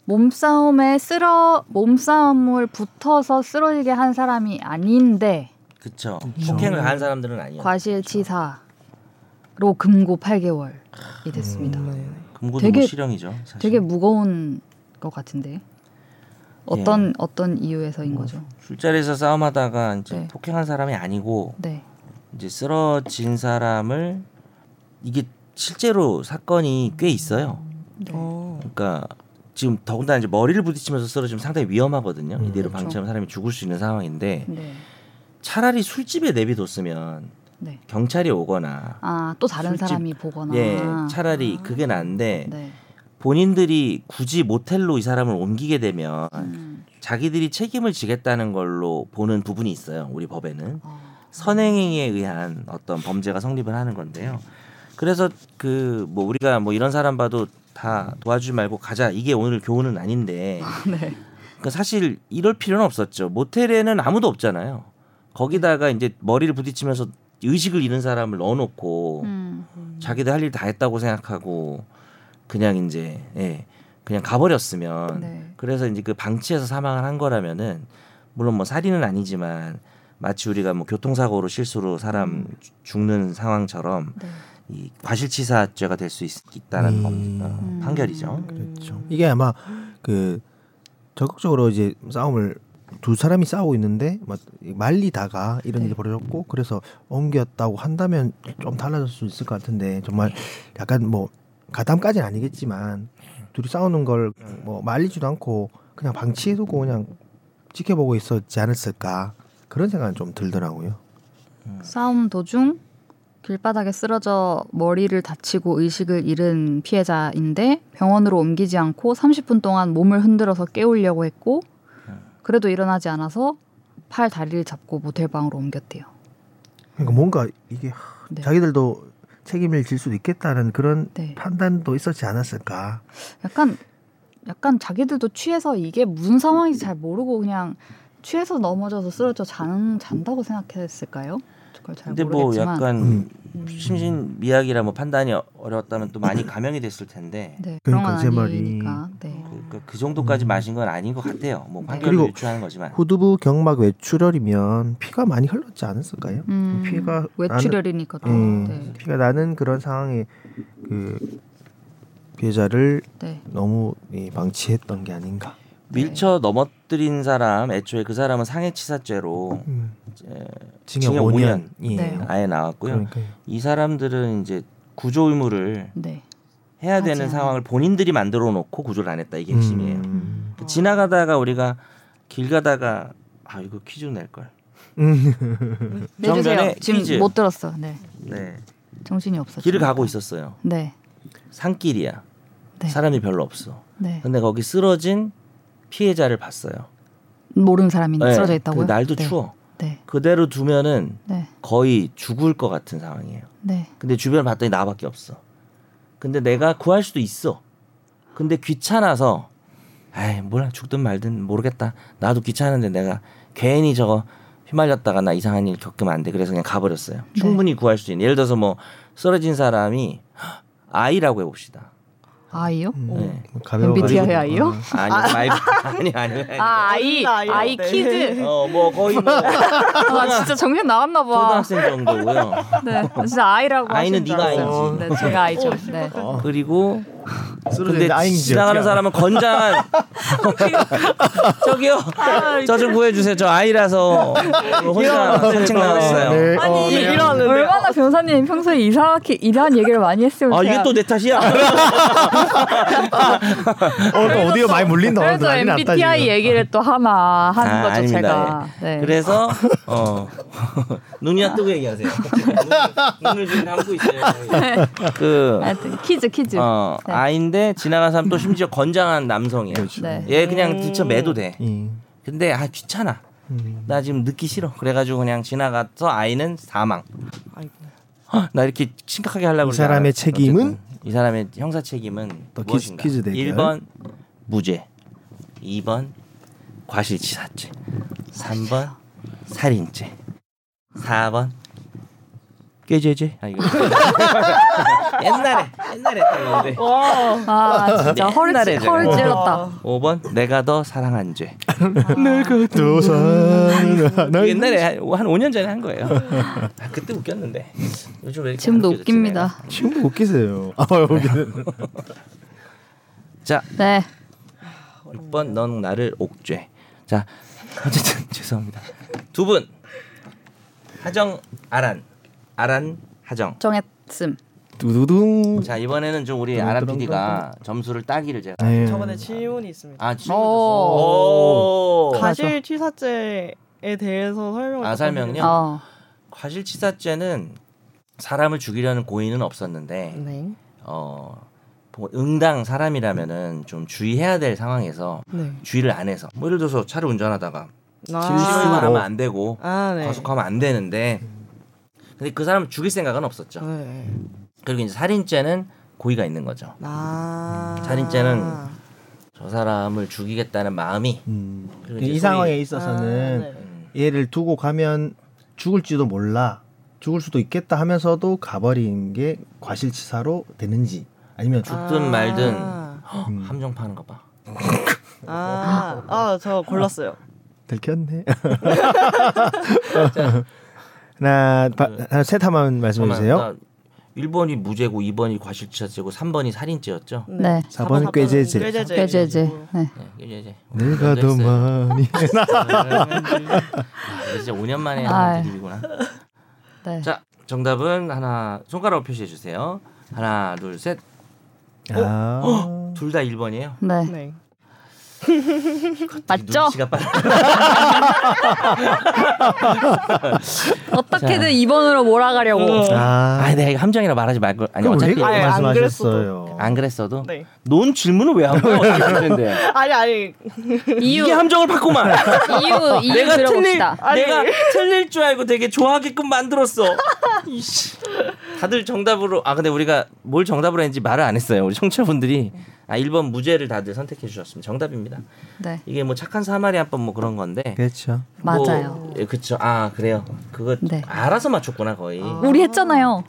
몸싸움에 쓰러 몸싸움을 붙어서 쓰러지게 한 사람이 아닌데 그쵸. 폭행을 한 사람들은 아니에요. 과실치사로 금고 8개월이 됐습니다. 음, 네. 금고도 되게- 뭐 실형이죠. 사실. 되게 무거운 것 같은데 어떤 어떤 이유에서인 거죠? 술자리에서 싸움하다가 이제 네. 폭행한 사람이 아니고 네. 이제 쓰러진 사람을 이게 실제로 사건이 꽤 있어요. 네. 어. 그러니까 지금 더군다나 이제 머리를 부딪히면서 쓰러지면 상당히 위험하거든요. 음. 이대로 그렇죠. 방치하면 사람이 죽을 수 있는 상황인데 네. 차라리 술집에 내비뒀으면 네. 경찰이 오거나 아, 또 다른 술집- 사람이 보거나. 예 차라리 그게 나은데 네. 본인들이 굳이 모텔로 이 사람을 옮기게 되면 음. 자기들이 책임을 지겠다는 걸로 보는 부분이 있어요. 우리 법에는 어. 선행에 의한 어떤 범죄가 성립을 하는 건데요. 그래서 그 뭐 우리가 뭐 이런 사람 봐도 다 도와주지 말고 가자 이게 오늘 교훈은 아닌데 네. 그러니까 사실 이럴 필요는 없었죠. 모텔에는 아무도 없잖아요. 거기다가 이제 머리를 부딪히면서 의식을 잃은 사람을 넣어놓고 음. 자기들 할 일 다 했다고 생각하고 그냥 이제 예 그냥 가버렸으면 네. 그래서 이제 그 방치해서 사망을 한 거라면은 물론 뭐 살인은 아니지만 마치 우리가 뭐 교통사고로 실수로 사람 주- 죽는 상황처럼 네. 이 과실치사죄가 될 수 있다는 음. 법, 어, 음. 판결이죠. 그렇죠. 이게 아마 그 적극적으로 이제 싸움을 두 사람이 싸우고 있는데 막 말리다가 이런 네. 일이 벌어졌고 그래서 옮겼다고 한다면 좀 달라질 수 있을 것 같은데 정말 약간 뭐 가담까지는 아니겠지만 둘이 싸우는 걸 뭐 말리지도 않고 그냥 방치해두고 그냥 지켜보고 있었지 않았을까 그런 생각은 좀 들더라고요. 싸움 도중 길바닥에 쓰러져 머리를 다치고 의식을 잃은 피해자인데 병원으로 옮기지 않고 30분 동안 몸을 흔들어서 깨우려고 했고 그래도 일어나지 않아서 팔 다리를 잡고 모텔 방으로 옮겼대요. 그러니까 뭔가 이게 네. 자기들도 책임을 질 수도 있겠다는 그런 네. 판단도 있었지 않았을까. 약간 약간 자기들도 취해서 이게 무슨 상황인지 잘 모르고 그냥 취해서 넘어져서 쓰러져 잔, 잔다고 생각했을까요? 걸잘 근데 뭐 모르겠지만 약간 음. 심신미약이라 뭐 판단이 어려웠다면 또 많이 감형이 됐을 텐데 네, 그런 건 그러니까 제 말이-. 네. 그, 그, 그 정도까지 마신 건 아닌 것 같아요. 뭐 판결을 그리고 유추하는 거지만 후두부 경막 외출혈이면 피가 많이 흘렀지 않았을까요? 음, 피가 외출혈이니까 또. 음, 네. 피가 나는 그런 상황에 그 피해자를 네. 너무 예, 방치했던 게 아닌가. 밀쳐 넘어뜨린 사람 애초에 그 사람은 상해치사죄로 음. 이제 징역, 징역 5년. 5년. 예. 네. 아예 나왔고요. 그러니까요. 이 사람들은 이제 구조 의무를 네. 해야 하지 되는. 상황을 본인들이 만들어 놓고 구조를 안 했다 이게 핵심이에요. 음. 지나가다가 우리가 길 가다가 아 이거 퀴즈 낼 걸. 내주세요. 정면에 지금 퀴즈. 못 들었어. 네. 네. 정신이 없어. 길을. 가고 있었어요. 네. 산길이야. 네. 사람이 별로 없어. 네. 근데 거기 쓰러진 피해자를 봤어요. 모르는 사람이 네, 쓰러져 있다고요? 그 날도 네. 추워. 네. 그대로 두면은 네. 거의 죽을 것 같은 상황이에요. 네. 근데 주변을 봤더니 나밖에 없어. 근데 내가 구할 수도 있어. 근데 귀찮아서 에이 몰라 죽든 말든 모르겠다. 나도 귀찮은데 내가 괜히 저거 휘말렸다가 나 이상한 일 겪으면 안 돼. 그래서 그냥 가버렸어요. 네. 충분히 구할 수 있는. 예를 들어서 뭐 쓰러진 사람이 아이라고 해봅시다. 아이요? 네. 가벼워. MBTI I요? 아니 말고 아니 아니 아니. 아, 아이. 아이 네. kids. 어 뭐 거의 뭐 아, 진짜 정신 나갔나 봐. 초등학생 정도고요. 네. 진짜 아이라고 아이는 네가 알았어요. 아이지. 네, 제가 아이죠. 네. 어. 그리고 쓰러졌는데 근데 지나가는 사람은 건장한 저기요 저좀 구해주세요 저 아이라서 혼자 산책 나갔어요 네. 아니 어, 네. 이러는데요? 얼마나 변호사님 평소에 이상하게 이상한 얘기를 많이 했으면 아 이게 또 내 탓이야 오늘 또 오디오 많이 물린다. 그래서 났다, MBTI 지금. 얘기를 또 하나 하는 아, 거죠 아닙니다. 제가. 네. 그래서 어 눈이나 뜨고 얘기하세요 눈- 눈을 지금 감고 있어요 그 하여튼 퀴즈 퀴즈. 어, 네. 아인데 지나간 사람 또 심지어 건장한 남성이야 그렇죠. 네. 얘 그냥 뒤쳐 매도 돼 예. 근데 아 귀찮아 음. 나 지금 늦기 싫어 그래가지고 그냥 지나가서 아이는 사망. 헉, 나 이렇게 심각하게 하려고 이 사람의 그러지 않아. 책임은? 어쨌든 이 사람의 형사 책임은 또 퀴즈- 무엇인가? 퀴즈 대결. 1번 무죄, 2번 과실치사죄, 3번 살인죄, 4번 꾀죄죄. 아 이거 옛날에 옛날에 했던 건데. 아 진짜 찌- 허를 제가. 찔렀다. 5번 내가 더 사랑한 죄. 내가 또 사랑하나 옛날에 한, 한 5년 전에 한 거예요. 아, 그때 웃겼는데 요즘 왜 지금도 웃깁니다. 지금도 웃기세요. 아, 웃기네. 내가? 자 네. 6번 넌 나를 옥죄. 자 어쨌든 죄송합니다. 두 분 하정 아란 아란 하정. 정했음. 두두둥. 자 이번에는 좀 우리 아란 PD가 점수를 따기를 제가 아유. 저번에 질문이 있습니다. 아 질문 오. 가실치사죄에 대해서 설명을 아, 설명요? 어. 과실치사죄는 사람을 죽이려는 고의는 없었는데 네. 어뭐 응당 사람이라면은 좀 주의해야 될 상황에서 네. 주의를 안 해서 뭐 예를 들어서 차를 운전하다가 아. 실수를 하면 안 되고 아, 네. 과속하면 안 되는데 근데 그 사람을 죽일 생각은 없었죠. 네. 그리고 이제 살인죄는 고의가 있는 거죠. 아. 살인죄는 저 사람을 죽이겠다는 마음이 음. 이 상황에 아, 있어서는 네. 음, 얘를 두고 가면 죽을지도 몰라. 죽을 수도 있겠다 하면서도 가버린 게 과실치사로 되는지 아니면 죽 죽든 말든 아, 헉, 음. 함정 파는 거 봐. 아, 아, 저 골랐어요. 들켰네. 하나, 바, 하나 셋 한번 말씀해 주세요. 잠깐만, 나 1번이 무죄고 2번이 과실치사죄고 3번이 살인죄였죠. 네. 4번 꾀죄죄. 꾀죄죄. 꾀죄죄. 네. 네, 이제 내가 더 많이 아, 진짜 5년 만에 아이. 하는 드립이구나. 네. 자, 정답은 하나 손가락으로 표시해 주세요. 하나, 둘, 셋. 아. 둘다 1번이에요. 네. 네. 맞죠? 어떻게든 2번으로 몰아가려고. 아. 아, 내가 이거 함정이라 말하지 말고 아니 어차피 아예 안 말씀하셨어요? 안 그랬어도 네. 넌 질문을 왜 한 거야? 아니 아니 이유 이게 함정을 바꾸만. 이유 이유 내가 틀릴 들어봅시다. 아니. 내가 틀릴 줄 알고 되게 좋아하게끔 만들었어. 이씨. 다들 정답으로 아 근데 우리가 뭘 정답으로 했는지 말을 안 했어요. 우리 청취자분들이 아 1번 무죄를 다들 선택해 주셨습니다. 정답입니다. 네. 이게 뭐 착한 사마리 한번 뭐 그런 건데. 그렇죠. 맞아요. 뭐, 예, 그쵸. 아 그래요. 그거 네. 알아서 맞췄구나 거의. 우리 했잖아요.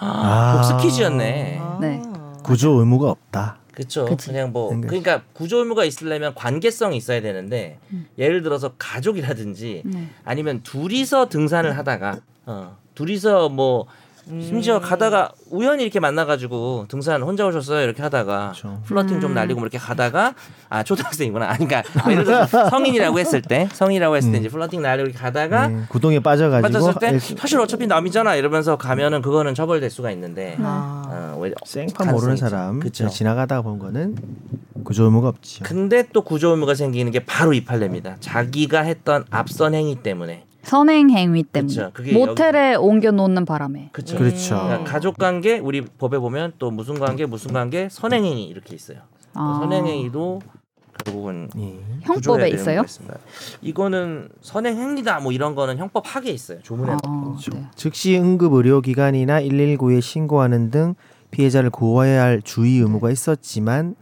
아, 복수 퀴즈였네. 네. 구조 의무가 없다. 그렇죠. 그냥 뭐 생각- 그러니까 구조 의무가 있으려면 관계성이 있어야 되는데 예를 들어서 가족이라든지 네. 아니면 둘이서 등산을 하다가 어, 둘이서 뭐 심지어 가다가 우연히 이렇게 만나가지고 등산 혼자 오셨어요 이렇게 하다가 그렇죠. 플러팅 좀 날리고 뭐 이렇게 가다가 아 초등학생이구나 아니 그러니까 들어서 성인이라고 했을 때 성인이라고 했을 때 이제 플러팅 날리고 이렇게 가다가 네, 구동에 빠져가지고 빠졌을 때 사실 어차피 남이잖아 이러면서 가면은 그거는 처벌될 수가 있는데 아. 어, 왜- 생판 모르는 사람. 그쵸. 지나가다가 본 거는 구조 의무가 없죠. 근데 또 구조 의무가 생기는 게 바로 이 판례입니다. 자기가 했던 앞선 행위 때문에. 선행 행위 때문에 그쵸. 그게 모텔에 옮겨 놓는 바람에 그렇죠. 그렇죠. 그러니까 가족 관계 우리 법에 보면 또 무슨 관계 무슨 관계 선행 행위 이렇게 있어요. 아. 선행 행위도 결국은 예. 형법에 있어요? 있습니다. 이거는 선행 행위다 뭐 이런 거는 형법 하게 있어요. 조문에 아, 네. 즉시 응급 의료 기관이나 119에 신고하는 등 피해자를 구호해야 할 주의 의무가 있었지만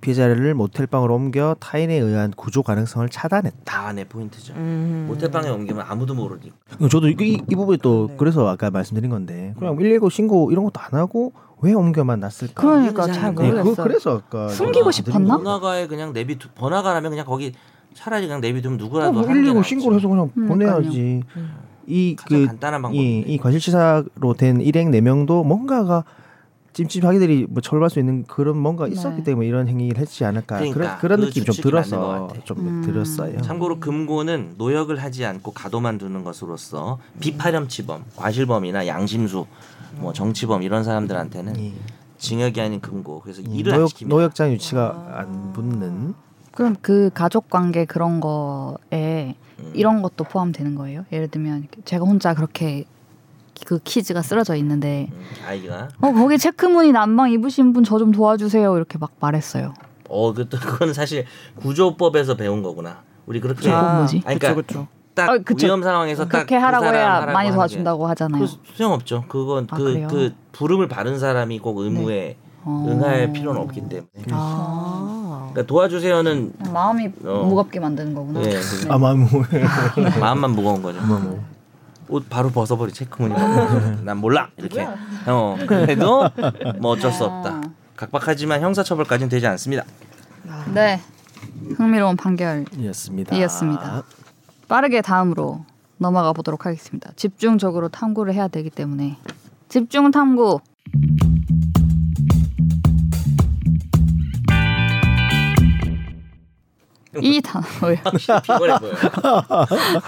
피해자를 모텔 방으로 옮겨 타인에 의한 구조 가능성을 차단했다. 다내 포인트죠. 음. 모텔방에 옮기면 아무도 모르니. 저도 이, 이, 이 부분이 또 네. 그래서 아까 말씀드린 건데 그냥 119 신고 이런 것도 안 하고 왜 옮겨만 놨을까? 그러니까 잘안 네, 가요. 그. 그래서 아까 숨기고 싶었나? 번화가에 그냥 내비 번화가라면 그냥 거기 차라리 그냥 내비두면 어, 누구라도 뭐 하는 게119 낫지. 신고를 해서 그냥 그러니까요. 보내야지. 이 가장 그 간단한 이, 방법인데. 이 과실치사로 된 일행 네 명도 뭔가가 찜찜하기들이 뭐 처벌할 수 있는 그런 뭔가 네. 있었기 때문에 이런 행위를 했지 않을까 그러니까 그런 그런 그 느낌 좀 들어서. 좀 음. 들었어요. 참고로 금고는 노역을 하지 않고 가둬만 두는 것으로서 비파렴치범, 과실범이나 양심수, 뭐 정치범 이런 사람들한테는 이, 징역이 아닌 금고. 그래서 이 일을 안 노역. 노역장 유치가 안 붙는 그럼 그 가족 관계 그런 거에 음. 이런 것도 포함되는 거예요? 예를 들면 제가 혼자 그렇게 그 키즈가 쓰러져 있는데 음, 아이가 어 거기 체크무늬 난방 입으신 분 저 좀 도와주세요 이렇게 막 말했어요. 어 그또 그건 사실 구조법에서 배운 거구나. 우리 그렇게 그거 뭐지? 아니, 그러니까 그쵸, 그쵸. 딱 아, 그쵸. 위험 상황에서 딱 그렇게 그 하라고 사람 해야 하라고 많이 도와준다고 게 하잖아요. 그 소용 없죠. 그건 아, 그? 그 부름을 받은 사람이 꼭 의무에 어. 응할 필요는 없기 때문에. 아. 그러니까 도와주세요는 마음이 어. 무겁게 만드는 거구나. 예, 네. 그 아마 뭐 마음만 무거운 거죠. 뭐. 옷 바로 벗어버리 체크무늬. 난 몰라 이렇게. 어 그래도 뭐 어쩔 수 없다. 각박하지만 형사처벌까지는 되지 않습니다. 네, 흥미로운 판결 이었습니다. 이었습니다. 빠르게 다음으로 넘어가 보도록 하겠습니다. 집중적으로 탐구를 해야 되기 때문에 집중 탐구. 이 단어요. 피곤해 보여.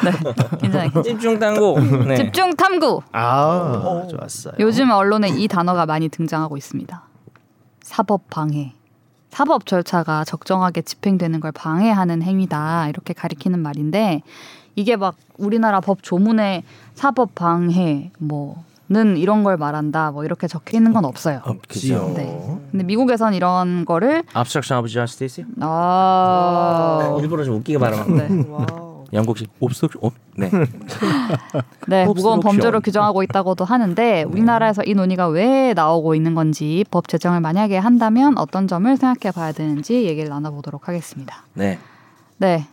네, 괜찮아요. 집중 당고. 네. 집중 탐구. 아 좋았어요. 요즘 언론에 이 단어가 많이 등장하고 있습니다. 사법 방해. 사법 절차가 적정하게 집행되는 걸 방해하는 행위다. 이렇게 가리키는 말인데 이게 막 우리나라 법 조문에 사법 방해 뭐 는 이런 걸 말한다. 뭐 이렇게 적혀 있는 건 없어요. 없지요. 네. 근데 미국에선 이런 거를 Obstruction of justice. 아 일부러 좀 웃기게 말하면. 네. 영국식 obstruction. 업. 네. 네, 무거운. 범죄로 규정하고 있다고도 하는데 우리나라에서 이 논의가 왜 나오고 있는 건지 법 제정을 만약에 한다면 어떤 점을 생각해 봐야 되는지 얘기를 나눠 보도록 하겠습니다. 네. 네,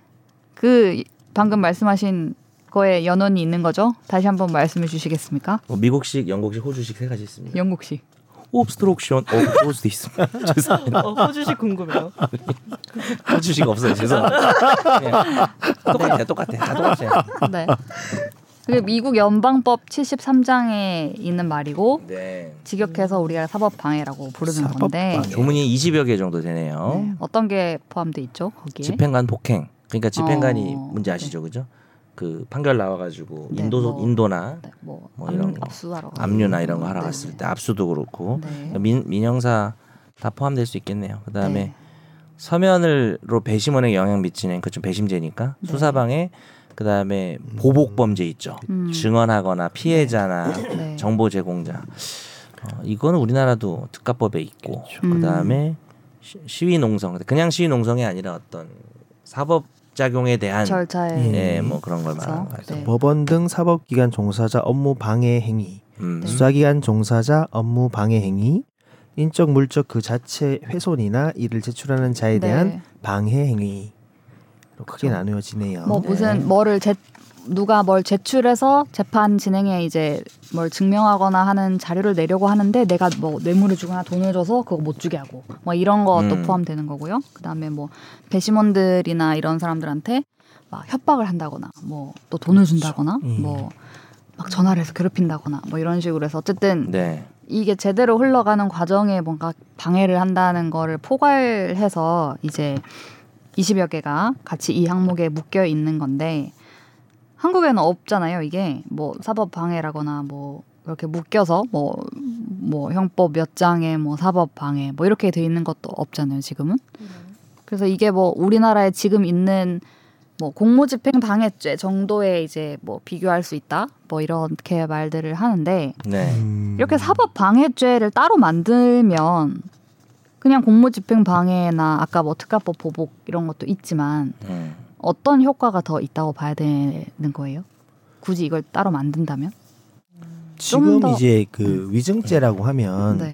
그 방금 말씀하신 거에 연원이 있는 거죠? 다시 한번 말씀해 주시겠습니까? 뭐 미국식, 영국식, 호주식 세 가지 있습니다. 영국식. obstruction of justice. 죄송합니다. 어, 호주식 궁금해요. 호주식 없어요. 죄송합니다. 네. 똑같아요. 똑같아. 다 똑같아요. 네. 그게 미국 연방법 73장에 있는 말이고 네. 직역해서 우리가 사법 방해라고 부르는 사법 건데 방해. 조문이 20여 개 정도 되네요. 네, 어떤 게 포함돼 있죠? 거기에? 집행관 폭행. 그러니까 집행관이 어, 문제 아시죠, 그죠? 그 판결 나와가지고 네, 인도 뭐. 인도나 네, 뭐, 뭐 이런 압- 거. 압수하러. 압류나 이런 거 하러 네, 갔을 네. 때 압수도 그렇고 네. 민 민형사 다 포함될 수 있겠네요. 그다음에 네. 서면으로 배심원에 영향 미치는 그좀 배심제니까 수사방해 그다음에 보복 범죄 있죠. 음. 증언하거나 피해자나 네. 정보 제공자. 어, 이거는 우리나라도 특가법에 있고 음. 그다음에 시- 시위 농성 그냥 시위 농성이 아니라 어떤 사법 작용에 대한 절차에 예, 뭐 그런 걸 말하는 거죠. 네. 법원 등 사법기관 종사자 업무 방해 행위 음. 수사기관 종사자 업무 방해 행위, 인적 물적 그 자체 훼손이나 이를 제출하는 자에 대한 네. 방해 행위 로 크게 그렇죠. 나누어지네요. 뭐 무슨 뭐를 제 누가 뭘 제출해서 재판 진행에 이제 뭘 증명하거나 하는 자료를 내려고 하는데 내가 뭐 뇌물을 주거나 돈을 줘서 그거 못 주게 하고 뭐 이런 것도 음. 포함되는 거고요. 그다음에 뭐 배심원들이나 이런 사람들한테 막 협박을 한다거나 뭐 또 돈을 준다거나 음. 뭐막 전화를 해서 괴롭힌다거나 뭐 이런 식으로 해서 어쨌든 네. 이게 제대로 흘러가는 과정에 뭔가 방해를 한다는 거를 포괄해서 이제 20여 개가 같이 이 항목에 묶여 있는 건데 한국에는 없잖아요. 이게 뭐 사법 방해라거나 뭐 이렇게 묶여서 뭐 뭐 형법 몇 장에 뭐 사법 방해 뭐 이렇게 돼 있는 것도 없잖아요. 지금은. 그래서 이게 뭐 우리나라에 지금 있는 뭐 공무집행 방해죄 정도에 이제 뭐 비교할 수 있다. 뭐 이렇게 말들을 하는데 네. 음. 이렇게 사법 방해죄를 따로 만들면 그냥 공무집행 방해나 아까 뭐 특가법 보복 이런 것도 있지만 음. 어떤 효과가 더 있다고 봐야 되는 거예요? 굳이 이걸 따로 만든다면? 지금 이제 그 위증죄라고 하면 네,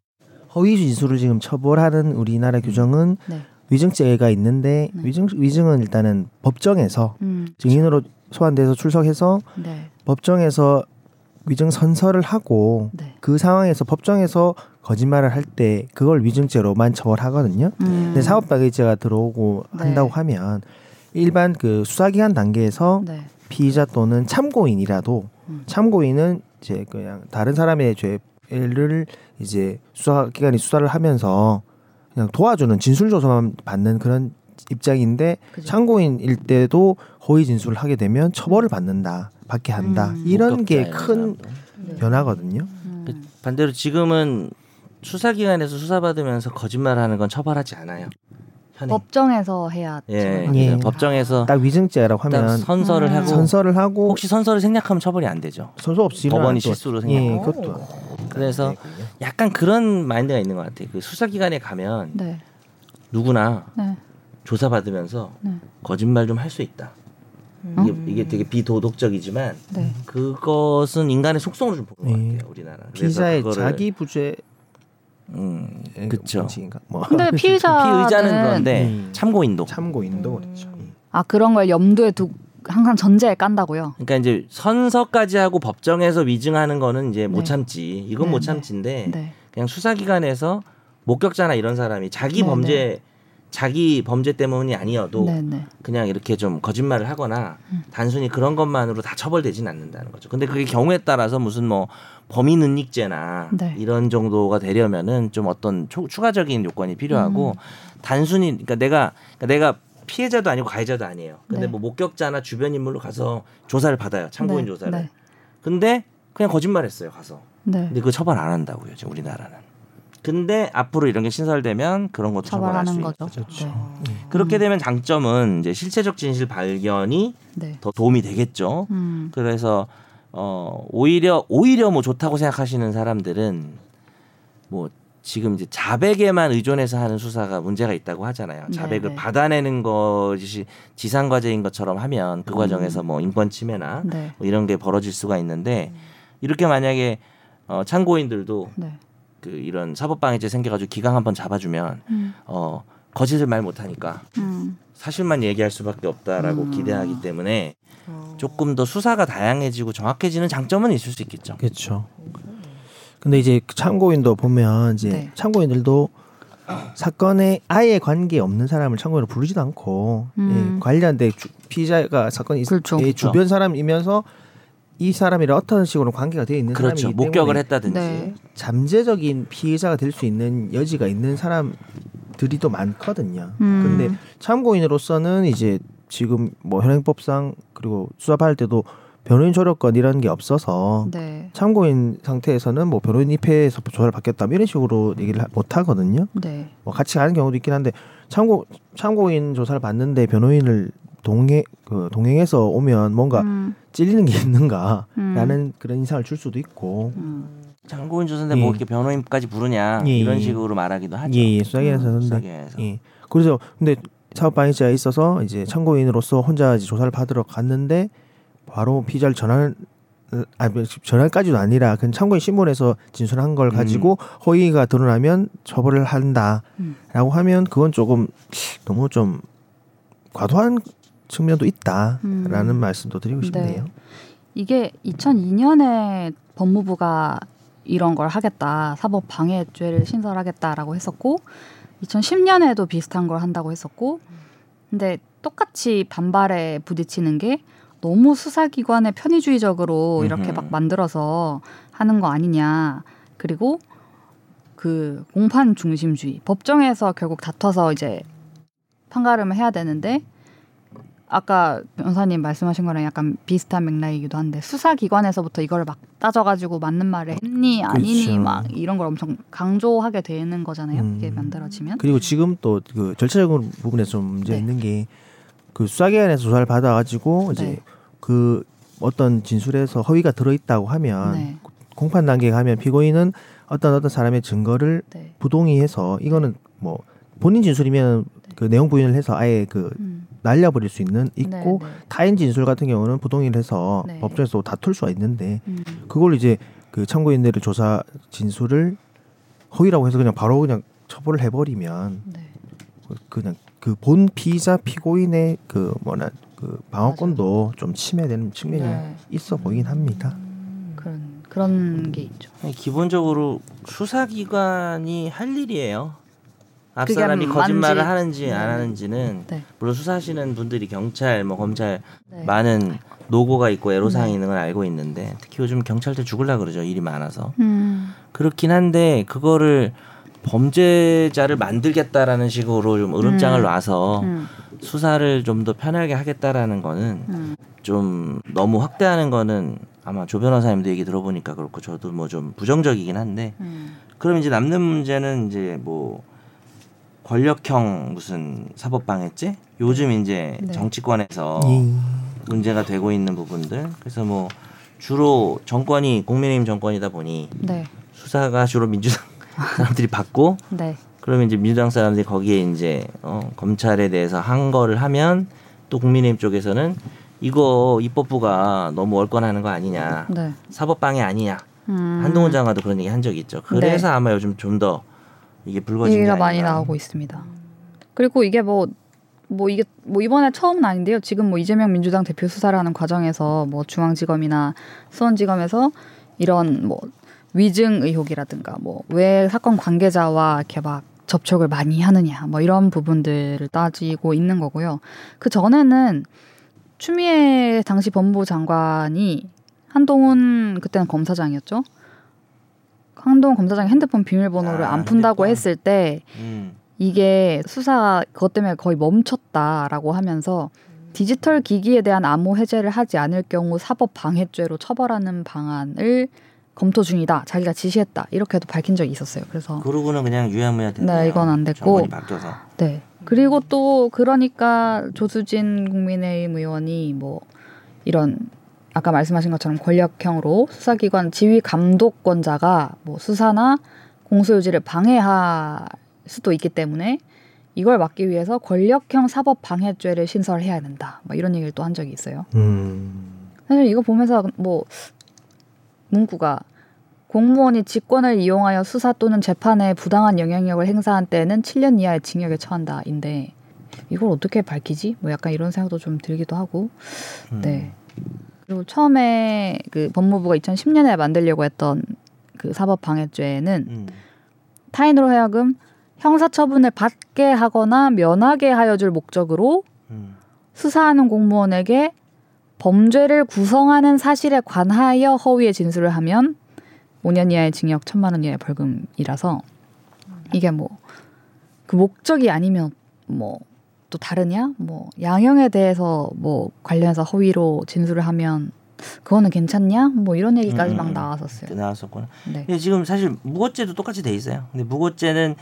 허위 진술을 지금 처벌하는 우리나라 규정은 네. 위증죄가 있는데 네. 위증 위증은 일단은 법정에서 음, 증인으로 소환돼서 출석해서 네, 법정에서 위증 선서를 하고 네. 그 상황에서 법정에서 거짓말을 할 때 그걸 위증죄로만 처벌하거든요. 음, 근데 사법방해죄가 들어오고 네. 한다고 하면 일반 그 수사기관 단계에서 네, 피의자 또는 참고인이라도 음. 참고인은 이제 그냥 다른 사람의 죄를 이제 수사기관이 수사를 하면서 그냥 도와주는 진술 조서만 받는 그런 입장인데 그죠. 참고인일 때도 허위 진술을 하게 되면 처벌을 받는다, 받게 한다 음. 이런 게 목격자 큰 이런 사람도. 네. 변화거든요. 음, 그 반대로 지금은 수사기관에서 수사받으면서 거짓말하는 건 처벌하지 않아요. 현행. 법정에서 해야 예. 예. 그래서 법정에서 딱 위증죄라고 딱 하면 선서를 음. 하고 선서를 하고 혹시 선서를 생략하면 처벌이 안 되죠. 선서 없이 법원이 실수로 예, 생략하고. 그것도 그래서 네, 그럼요. 약간 그런 마인드가 있는 것 같아요. 그 수사기관에 가면 네, 누구나 네, 조사 받으면서 네. 거짓말 좀 할 수 있다. 이게, 음. 이게 되게 비도덕적이지만 네. 그것은 인간의 속성으로 좀 보는 예. 것 같아요. 우리나라. 피의자의 자기 부재 음, 예, 그쵸. 원칙인가? 뭐 근데 피의자는 피의자는 그런데 음. 참고인도. 참고인도 그렇죠. 예. 아 그런 걸 염두에 두 항상 전제에 깐다고요. 그러니까 이제 선서까지 하고 법정에서 위증하는 거는 이제 못 네. 참지. 이건 네, 못 네. 참지인데 네, 그냥 수사기관에서 목격자나 이런 사람이 자기 네, 범죄 자기 범죄 때문이 아니어도 네, 네. 그냥 이렇게 좀 거짓말을 하거나 음. 단순히 그런 것만으로 다 처벌되지는 않는다는 거죠. 근데 그게 경우에 따라서 무슨 뭐 범인 은닉죄나 네. 이런 정도가 되려면은 좀 어떤 초- 추가적인 요건이 필요하고 음. 단순히 그러니까 내가 그러니까 내가 피해자도 아니고 가해자도 아니에요. 근데 네. 뭐 목격자나 주변 인물로 가서 조사를 받아요. 참고인 네, 조사를. 네. 근데 그냥 거짓말했어요. 가서. 네. 근데 그거 처벌 안 한다고요. 지금 우리나라는. 근데 앞으로 이런 게 신설되면 그런 것도 처벌할 수 처벌하는 있는 거죠. 거죠. 네. 그렇게 되면 장점은 이제 실체적 진실 발견이 네. 더 도움이 되겠죠. 음. 그래서 어 오히려 오히려 뭐 좋다고 생각하시는 사람들은 뭐 지금 이제 자백에만 의존해서 하는 수사가 문제가 있다고 하잖아요. 자백을 네, 네. 받아내는 것이 지상 과제인 것처럼 하면 그 과정에서 뭐 인권 침해나 네. 뭐 이런 게 벌어질 수가 있는데 이렇게 만약에 어 참고인들도 네. 그 이런 사법 방해죄 생겨가지고 기강 한번 잡아주면 음. 어 거짓을 말 못하니까 음. 사실만 얘기할 수밖에 없다라고 음. 기대하기 때문에 어. 조금 더 수사가 다양해지고 정확해지는 장점은 있을 수 있겠죠. 그렇죠. 근데 이제 그 참고인도 보면 이제 네. 참고인들도 사건에 아예 관계 없는 사람을 참고인으로 부르지도 않고 음. 예, 관련된 주, 피의자가 사건이 있, 그렇죠. 예, 주변 사람이면서 이 사람이랑 어떤 식으로 관계가 되어 있는 그렇죠. 사람이기 목격을 때문에 했다든지. 네. 잠재적인 피해자가 될 수 있는 여지가 있는 사람들이 또 많거든요. 음. 근데 참고인으로서는 이제 지금 뭐 현행법상 그리고 수사받을 때도 변호인 조력권 이런 게 없어서 네. 참고인 상태에서는 뭐 변호인 입회에서 조사를 받겠다 이런 식으로 얘기를 하- 못 하거든요. 네. 뭐 같이 가는 경우도 있긴 한데 참고 참고인 조사를 받는데 변호인을 동행 그 동행해서 오면 뭔가 음. 찔리는 게 있는가라는 음. 그런 인상을 줄 수도 있고 음. 참고인 조사인데 예. 뭐 이렇게 변호인까지 부르냐 예, 이런 예. 식으로 말하기도 하죠. 예, 예 근데 수사기관에서. 예. 그래서 근데 사업방해죄가 있어서 이제 참고인으로서 혼자 조사를 받으러 갔는데 바로 피의자를 전환을 아 전환까지도 아니라 그냥 참고인 신문에서 진술한 걸 가지고 허위가 드러나면 처벌을 한다라고 음. 하면 그건 조금 너무 좀 과도한 측면도 있다라는 음. 말씀도 드리고 네. 싶네요. 이게 2002년에 법무부가 이런 걸 하겠다 사법 방해죄를 신설하겠다라고 했었고 2010년에도 비슷한 걸 한다고 했었고 근데 똑같이 반발에 부딪히는 게 너무 수사기관의 편의주의적으로 이렇게. 막 만들어서 하는 거 아니냐 그리고 그 공판 중심주의 법정에서 결국 다퉈서 이제 판가름을 해야 되는데 아까 변호사님 말씀하신 거랑 약간 비슷한 맥락이기도 한데 수사기관에서부터 이걸 막 따져가지고 맞는 말을 했니 아니니 그렇죠. 막 이런 걸 엄청 강조하게 되는 거잖아요. 음. 이게 만들어지면. 그리고 지금 또 그 절차적인 부분에 좀 문제 네. 있는 게 그 수사기관에서 조사를 받아가지고 이제 네. 그 어떤 진술에서 허위가 들어있다고 하면 네. 공판 단계에 가면 피고인은 어떤 어떤 사람의 증거를 네. 부동의해서 이거는 뭐 본인 진술이면 그 내용 부인을 해서 아예 그 음. 날려버릴 수 있는 있고 네, 네. 타인 진술 같은 경우는 부동의를 해서 네. 법정에서 다툴 수가 있는데 음. 그걸 이제 그 참고인들의 조사 진술을 허위라고 해서 그냥 바로 그냥 처벌을 해버리면 네. 그냥 그 본 피의자 피고인의 그 뭐나 그 방어권도 좀 침해되는 측면이 네. 있어 보이긴 합니다. 그런 그런 게 있죠. 기본적으로 수사기관이 할 일이에요. 앞 사람이 거짓말을 맞는지- 하는지 네. 안 하는지는 네. 물론 수사하시는 분들이 경찰, 뭐 검찰 네. 많은 노고가 있고 애로사항이 네. 있는 걸 알고 있는데 특히 요즘 경찰들 죽을라 그러죠 일이 많아서 음. 그렇긴 한데 그거를 범죄자를 만들겠다라는 식으로 좀 으름장을 음. 놔서 음. 수사를 좀 더 편하게 하겠다라는 거는 음. 좀 너무 확대하는 거는 아마 조 변호사님도 얘기 들어보니까 그렇고 저도 뭐 좀 부정적이긴 한데 음. 그럼 이제 남는 문제는 이제 뭐 권력형 무슨 사법방해죄 요즘 이제 네. 정치권에서 예. 문제가 되고 있는 부분들 그래서 뭐 주로 정권이 국민의힘 정권이다 보니 네. 수사가 주로 민주당 사람들이 받고 네. 그러면 이제 민주당 사람들이 거기에 이제 어, 검찰에 대해서 한 거를 하면 또 국민의힘 쪽에서는 이거 입법부가 너무 월권하는 거 아니냐 네. 사법방해 아니냐 음. 한동훈 장관도 그런 얘기 한 적이 있죠. 그래서 아마 요즘 좀더 이게 불거진 게 얘기가. 많이 나오고 있습니다. 그리고 이게 뭐, 뭐 이게 뭐 이번에 처음은 아닌데요. 지금 뭐 이재명 민주당 대표 수사를 하는 과정에서 뭐 중앙지검이나 수원지검에서 이런 뭐 위증 의혹이라든가 뭐 왜 사건 관계자와 이렇게 막 접촉을 많이 하느냐 뭐 이런 부분들을 따지고 있는 거고요. 그 전에는 추미애 당시 법무부 장관이 한동훈 그때는 검사장이었죠. 한동훈 검사장이 핸드폰 비밀번호를 아, 안 푼다고 핸드폰. 했을 때 음. 이게 수사 그것 때문에 거의 멈췄다라고 하면서 디지털 기기에 대한 암호 해제를 하지 않을 경우 사법 방해죄로 처벌하는 방안을 검토 중이다. 자기가 지시했다. 이렇게도 밝힌 적이 있었어요. 그래서 그러고는 그냥 유야무야 됐네요. 네, 이건 안 됐고. 바뀌어서. 네. 그리고 또 그러니까 조수진 국민의힘 의원이 뭐 이런 아까 말씀하신 것처럼 권력형으로 수사기관 지휘 감독권자가 뭐 수사나 공소유지를 방해할 수도 있기 때문에 이걸 막기 위해서 권력형 사법 방해죄를 신설해야 된다. 뭐 이런 얘기를 또 한 적이 있어요. 음. 사실 이거 보면서 뭐 문구가 공무원이 직권을 이용하여 수사 또는 재판에 부당한 영향력을 행사한 때에는 7년 이하의 징역에 처한다인데 이걸 어떻게 밝히지? 뭐 약간 이런 생각도 좀 들기도 하고 음. 네 그리고 처음에 그 법무부가 2010년에 만들려고 했던 그 사법방해죄는 음. 타인으로 하여금 형사처분을 받게 하거나 면하게 하여 줄 목적으로 음. 수사하는 공무원에게 범죄를 구성하는 사실에 관하여 허위의 진술을 하면 5년 이하의 징역, 천만 원 이하의 벌금이라서 이게 뭐 그 목적이 아니면 뭐 또 다르냐? 뭐 양형에 대해서 뭐 관련해서 허위로 진술을 하면 그거는 괜찮냐? 뭐 이런 얘기까지 음, 막 음. 나왔었어요. 나왔었구나. 네. 근데 지금 사실 무고죄도 똑같이 돼 있어요. 근데 무고죄는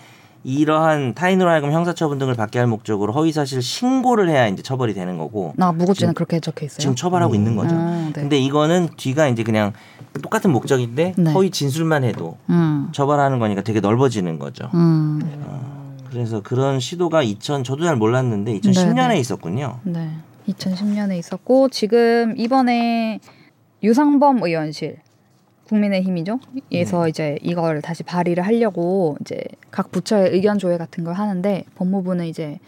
이러한 타인으로 하여금 형사처분 등을 받게 할 목적으로 허위사실 신고를 해야 이제 처벌이 되는 거고 나 무고죄는 지금- 그렇게 적혀 있어요. 지금 처벌하고 있는 거죠. 음, 네. 근데 이거는 뒤가 이제 그냥 똑같은 목적인데 네. 허위 진술만 해도 음, 처벌하는 거니까 되게 넓어지는 거죠. 음, 그래서 그런 시도가 2000 저도 잘 몰랐는데 2010년에 네, 네. 있었군요. 네. 2010년에 있었고 지금 이번에 유상범 의원실 국민의힘이죠. 에서 이제 이걸 다시 발의를 하려고 이제 각 부처의 의견 조회 같은 걸 하는데 법무부는 이제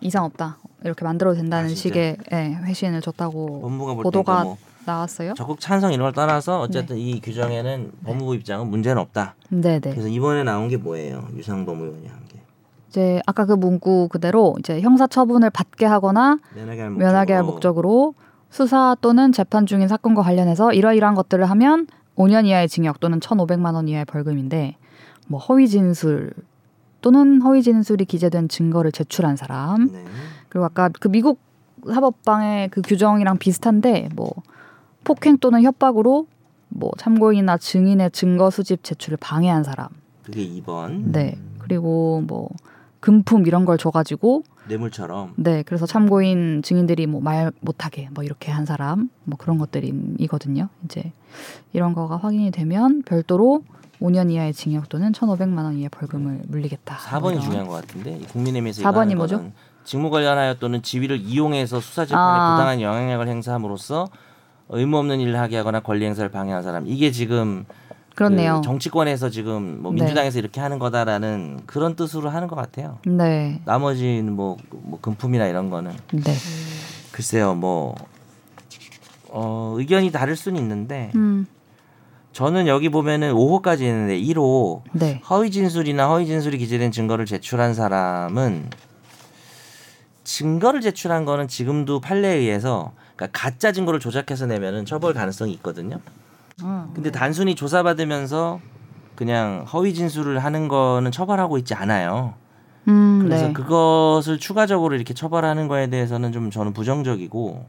이상 없다 이렇게 만들어도 된다는 아? 식의 예, 회신을 줬다고 보도가 뭐 나왔어요. 적극 찬성 이런 걸 떠나서 어쨌든 이 규정에는 법무부 입장은 문제는 없다. 네네. 그래서 이번에 나온 게 뭐예요? 유상범 의원이 한 게. 이제 아까 그 문구 그대로 이제 형사 처분을 받게 하거나 면하게 할 면하게 할 목적으로 수사 또는 재판 중인 사건과 관련해서 이러이러한 것들을 하면 5년 이하의 징역 또는 1,500만 원 이하의 벌금인데 뭐 허위 진술 또는 허위 진술이 기재된 증거를 제출한 사람. 네. 그리고 아까 그 미국 사법방의 그 규정이랑 비슷한데 뭐 폭행 또는 협박으로 뭐 참고인이나 증인의 증거 수집 제출을 방해한 사람. 그게 2번. 네. 그리고 뭐 금품 이런 걸 줘가지고 뇌물처럼 네, 그래서 참고인 증인들이 뭐 말 못하게 뭐 이렇게 한 사람 뭐 그런 것들이거든요. 이제 이런 거가 확인이 되면 별도로 5년 이하의 징역 또는 1,500만 원 이하의 벌금을 물리겠다. 4번이 이런. 중요한 것 같은데 이 국민의힘에서 4번이 이거 하는 뭐죠? 직무 관련하여 또는 지위를 이용해서 수사 재판에 아. 부당한 영향력을 행사함으로써 의무 없는 일을 하게 하거나 권리 행사를 방해한 사람 이게 지금 그렇네요. 그 정치권에서 지금 뭐 네. 민주당에서 이렇게 하는 거다라는 그런 뜻으로 하는 것 같아요. 네, 나머지는 뭐, 뭐 금품이나 이런 거는 네, 글쎄요 뭐 어, 의견이 다를 수는 있는데 음, 저는 여기 보면은 5호까지 있는데 1호 네, 허위 진술이나 허위 진술이 기재된 증거를 제출한 사람은 증거를 제출한 거는 지금도 판례에 의해서 그러니까 가짜 증거를 조작해서 내면은 처벌 가능성이 있거든요. 음, 근데 단순히 조사받으면서 그냥 허위 진술을 하는 거는 처벌하고 있지 않아요. 음, 그래서 네. 그것을 추가적으로 이렇게 처벌하는 거에 대해서는 좀 저는 부정적이고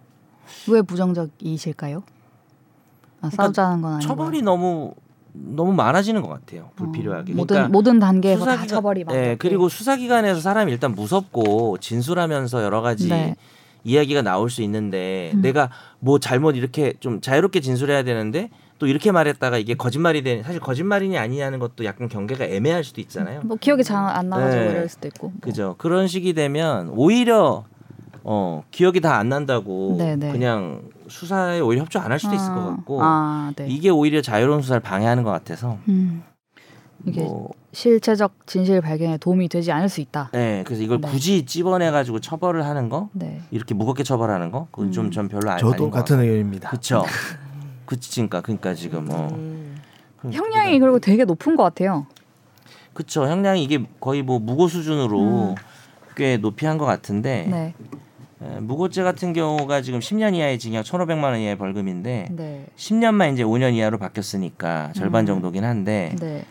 왜 부정적이실까요? 아, 그러니까 싸우자는 건 아니고 처벌이 너무 너무 많아지는 것 같아요. 불필요하게. 모든 그러니까 모든 단계에서 다 수사기관- 처벌이 많 예, 그리고 수사기관에서 사람이 일단 무섭고 진술하면서 여러 가지 네. 이야기가 나올 수 있는데 음. 내가 뭐 잘못 이렇게 좀 자유롭게 진술해야 되는데 또 이렇게 말했다가 이게 거짓말이 되는 사실 거짓말이냐 아니냐는 것도 약간 경계가 애매할 수도 있잖아요. 뭐 기억이 잘 안 나가지고 네. 이럴 수도 있고 뭐. 그죠? 그런 식이 되면 오히려 어 기억이 다 안 난다고 네, 네. 그냥 수사에 오히려 협조 안 할 수도 있을 것 아, 같고 아, 네. 이게 오히려 자유로운 수사를 방해하는 것 같아서 음, 이게 뭐 실체적 진실 발견에 도움이 되지 않을 수 있다. 네, 그래서 이걸 네. 굳이 찝어내 가지고 처벌을 하는 거 네. 이렇게 무겁게 처벌하는 거 그건 음. 좀전 별로 안 저도 같은 의견입니다. 그렇죠. 그치 그러니까 그러니까 지금 어. 음. 형량이 그리고 되게 높은 것 같아요. 그쵸 형량이 이게 거의 뭐 무고 수준으로 음. 꽤 높이 한 것 같은데 네. 에, 무고죄 같은 경우가 지금 10년 이하의 징역 1,500만 원 이하의 벌금인데 네. 10년만 이제 5년 이하로 바뀌었으니까 절반 음. 정도긴 한데 네.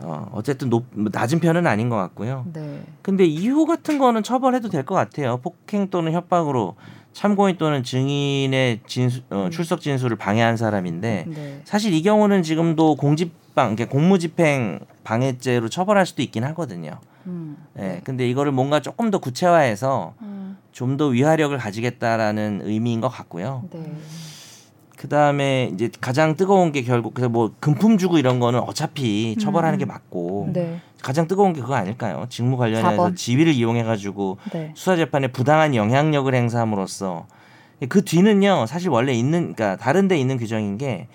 어, 어쨌든 높, 낮은 편은 아닌 것 같고요. 네. 근데 이후 같은 거는 처벌해도 될 것 같아요. 폭행 또는 협박으로 참고인 또는 증인의 진수, 어, 출석 진술을 방해한 사람인데 네. 사실 이 경우는 지금도 공집방, 공무집행 방해죄로 처벌할 수도 있긴 하거든요. 음. 예. 근데 이거를 뭔가 조금 더 구체화해서 음. 좀더 위화력을 가지겠다라는 의미인 것 같고요. 네. 그 다음에 이제 가장 뜨거운 게 결국 그래서 뭐 금품 주고 이런 거는 어차피 처벌하는 음. 게 맞고 네. 가장 뜨거운 게 그거 아닐까요? 직무 관련해서 4번. 지위를 이용해 가지고 네. 수사 재판에 부당한 영향력을 행사함으로써 그 뒤는요 사실 원래 있는 그러니까 다른 데 있는 규정인 게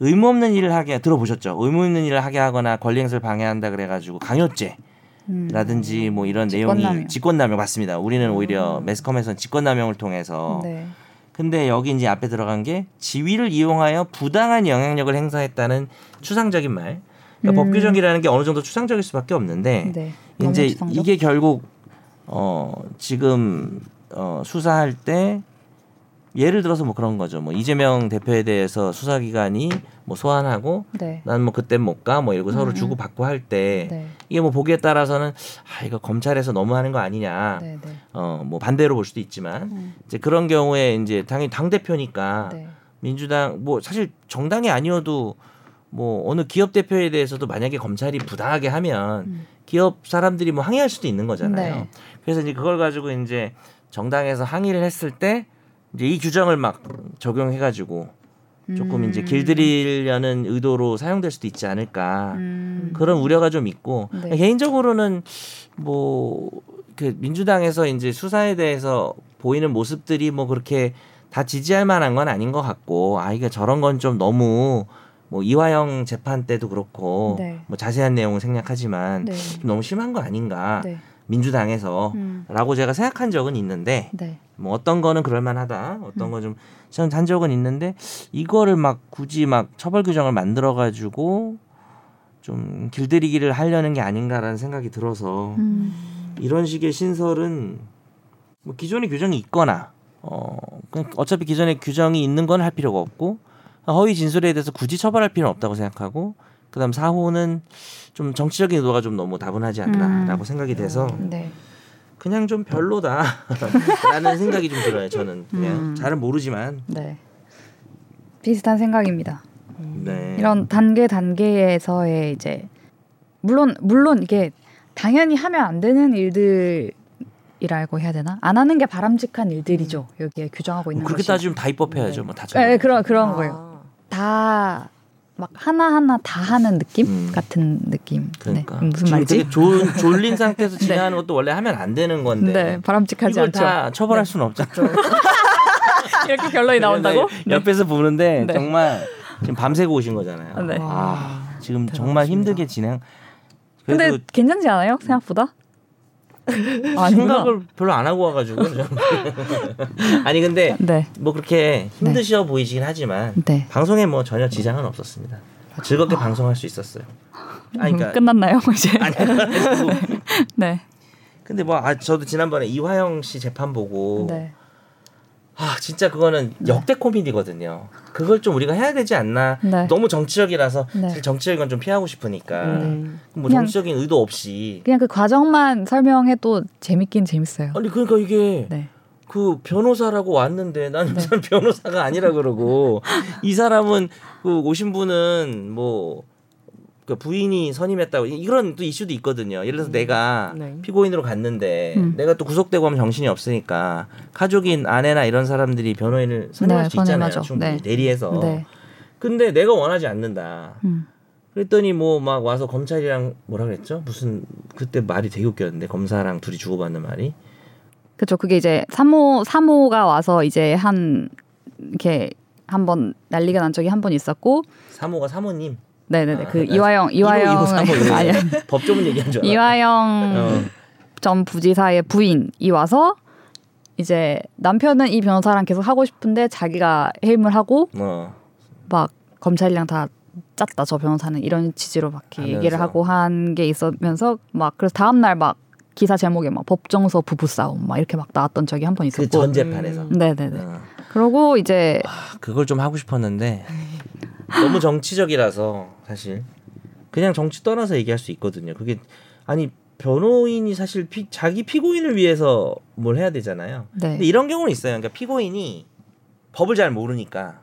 의무 없는 일을 하게 들어보셨죠? 의무 있는 일을 하게 하거나 권리 행사를 방해한다 그래가지고 강요죄 음. 라든지 뭐 이런 직권남용. 내용이 직권남용 맞습니다. 우리는 오히려 매스컴에서는 직권남용을 통해서 네. 근데 여기 이제 앞에 들어간 게 지위를 이용하여 부당한 영향력을 행사했다는 추상적인 말. 그러니까 음. 법 규정이라는 게 어느 정도 추상적일 수밖에 없는데 네. 너무 이제 추상적? 이게 결국 어 지금 어 수사할 때 예를 들어서 뭐 그런 거죠. 뭐 이재명 대표에 대해서 수사기관이 뭐 소환하고 네. 난뭐 그땐 못가 뭐 이러고 서로 음, 주고 받고 할때 네. 이게 뭐 보기에 따라서는 아 이거 검찰에서 너무 하는 거 아니냐 네. 네. 어뭐 반대로 볼 수도 있지만 음. 이제 그런 경우에 이제 당연히 당 대표니까 네. 민주당 뭐 사실 정당이 아니어도 뭐 어느 기업 대표에 대해서도 만약에 검찰이 부당하게 하면 음. 기업 사람들이 뭐 항의할 수도 있는 거잖아요. 네. 그래서 이제 그걸 가지고 이제 정당에서 항의를 했을 때 이제 이 규정을 막 적용해 가지고 조금 이제 음. 길들이려는 의도로 사용될 수도 있지 않을까 음. 그런 우려가 좀 있고 네. 개인적으로는 뭐 그 민주당에서 이제 수사에 대해서 보이는 모습들이 뭐 그렇게 다 지지할 만한 건 아닌 것 같고 아 이게 저런 건 좀 너무 뭐 이화영 재판 때도 그렇고 네. 뭐 자세한 내용은 생략하지만 네. 좀 너무 심한 거 아닌가 네. 민주당에서 음. 라고 제가 생각한 적은 있는데 네. 뭐 어떤 거는 그럴 만하다 어떤 음. 건좀한 적은 있는데 이거를 막 굳이 막 처벌 규정을 만들어 가지고 좀 길들이기를 하려는 게 아닌가라는 생각이 들어서 음. 이런 식의 신설은 뭐 기존의 규정이 있거나 어 그냥 어차피 기존의 규정이 있는 건 할 필요가 없고 허위 진술에 대해서 굳이 처벌할 필요는 없다고 생각하고 그다음 사호는 좀 정치적인 의도가 좀 너무 다분하지 않나라고 음. 생각이 돼서 네. 그냥 좀 별로다라는 생각이 좀 들어요. 저는 그냥 음. 잘은 모르지만 네. 비슷한 생각입니다. 네. 이런 단계 단계에서의 이제 물론 물론 이게 당연히 하면 안 되는 일들 이라고 해야 되나? 안 하는 게 바람직한 일들이죠. 여기에 규정하고 있는 뭐 그렇게 것이. 따지면 다 입법해야죠. 뭐다 네, 네, 그런 그런 아. 거예요. 다 막 하나 하나 다 하는 느낌 음. 같은 느낌. 그러니까 네. 무슨 말이지? 졸, 졸린 상태에서 진행하는 것도 원래 하면 안 되는 건데 네, 바람직하지 이걸 않죠. 다 처벌할 수는 없잖아. 이렇게 결론이 나온다고? 네, 옆에서 보는데 네. 정말 지금 밤새고 오신 거잖아요. 네. 아, 지금 정말 힘들게 진행. 근데 괜찮지 않아요? 생각보다? 생각을 별로 안 하고 와가지고 좀. 아니 근데 네, 뭐 그렇게 힘드셔 보이시긴 하지만 네. 방송에 뭐 전혀 지장은 없었습니다. 즐겁게 방송할 수 있었어요. 아니 그러니까 음, 끝났나요 이제? 아니 그래가지고 네, 근데 뭐 아, 저도 지난번에 이화영 씨 재판 보고 네, 아 진짜 그거는 역대 코미디거든요. 그걸 좀 우리가 해야 되지 않나. 네. 너무 정치적이라서 네. 사실 정치적인 건 좀 피하고 싶으니까 음. 뭐 정치적인 의도 없이 그냥 그 과정만 설명해도 재밌긴 재밌어요. 아니 그러니까 이게 네, 그 변호사라고 왔는데 나는 이 사람 변호사가 아니라 그러고 이 사람은 그 오신 분은 뭐. 그 부인이 선임했다고 이런 또 이슈도 있거든요. 예를 들어서 내가 네. 피고인으로 갔는데 음. 내가 또 구속되고 하면 정신이 없으니까 가족인 아내나 이런 사람들이 변호인을 선임할 네, 수 있잖아요. 충분히 네. 대리해서. 네, 근데 내가 원하지 않는다. 음. 그랬더니 뭐 막 와서 검찰이랑 뭐라 그랬죠? 무슨 그때 말이 되게 웃겼는데 검사랑 둘이 주고받는 말이 그렇죠. 그게 이제 사모 사모가 와서 이제 한 이렇게 한번 난리가 난 적이 한 번 있었고, 사모가 사모님. 네네네 아, 그나 이화영 이화영 아니야 법조문 얘기한 줄 알아. 이화영 어. 전 부지사의 부인이 와서 이제 남편은 이 변호사랑 계속 하고 싶은데 자기가 해임을 하고 어. 막 검찰이랑 다 짰다 저 변호사는 이런 취지로 막 이렇게 하면서. 얘기를 하고 한 게 있으면서 막 그래서 다음 날 막 기사 제목에 막 법정서 부부 싸움 막 이렇게 막 나왔던 적이 한 번 있었고 그 전 재판에서. 네네네 어. 그러고 이제 아, 그걸 좀 하고 싶었는데 너무 정치적이라서 사실 그냥 정치 떠나서 얘기할 수 있거든요. 그게 아니 변호인이 사실 피, 자기 피고인을 위해서 뭘 해야 되잖아요. 네 근데 이런 경우는 있어요. 그러니까 피고인이 법을 잘 모르니까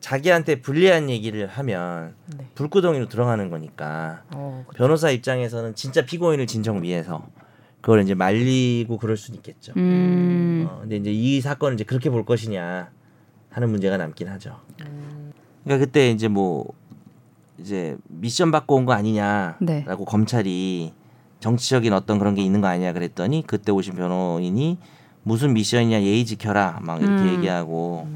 자기한테 불리한 얘기를 하면 네. 불구덩이로 들어가는 거니까 어, 그렇죠. 변호사 입장에서는 진짜 피고인을 진정 위해서 그걸 이제 말리고 그럴 수는 있겠죠. 음, 어, 근데 이제 이 사건을 이제 그렇게 볼 것이냐 하는 문제가 남긴 하죠. 그러니까 그때 이제 뭐 이제 미션 받고 온 거 아니냐라고 네. 검찰이 정치적인 어떤 그런 게 있는 거 아니냐 그랬더니 그때 오신 변호인이 무슨 미션이냐 예의 지켜라 막 이렇게 음. 얘기하고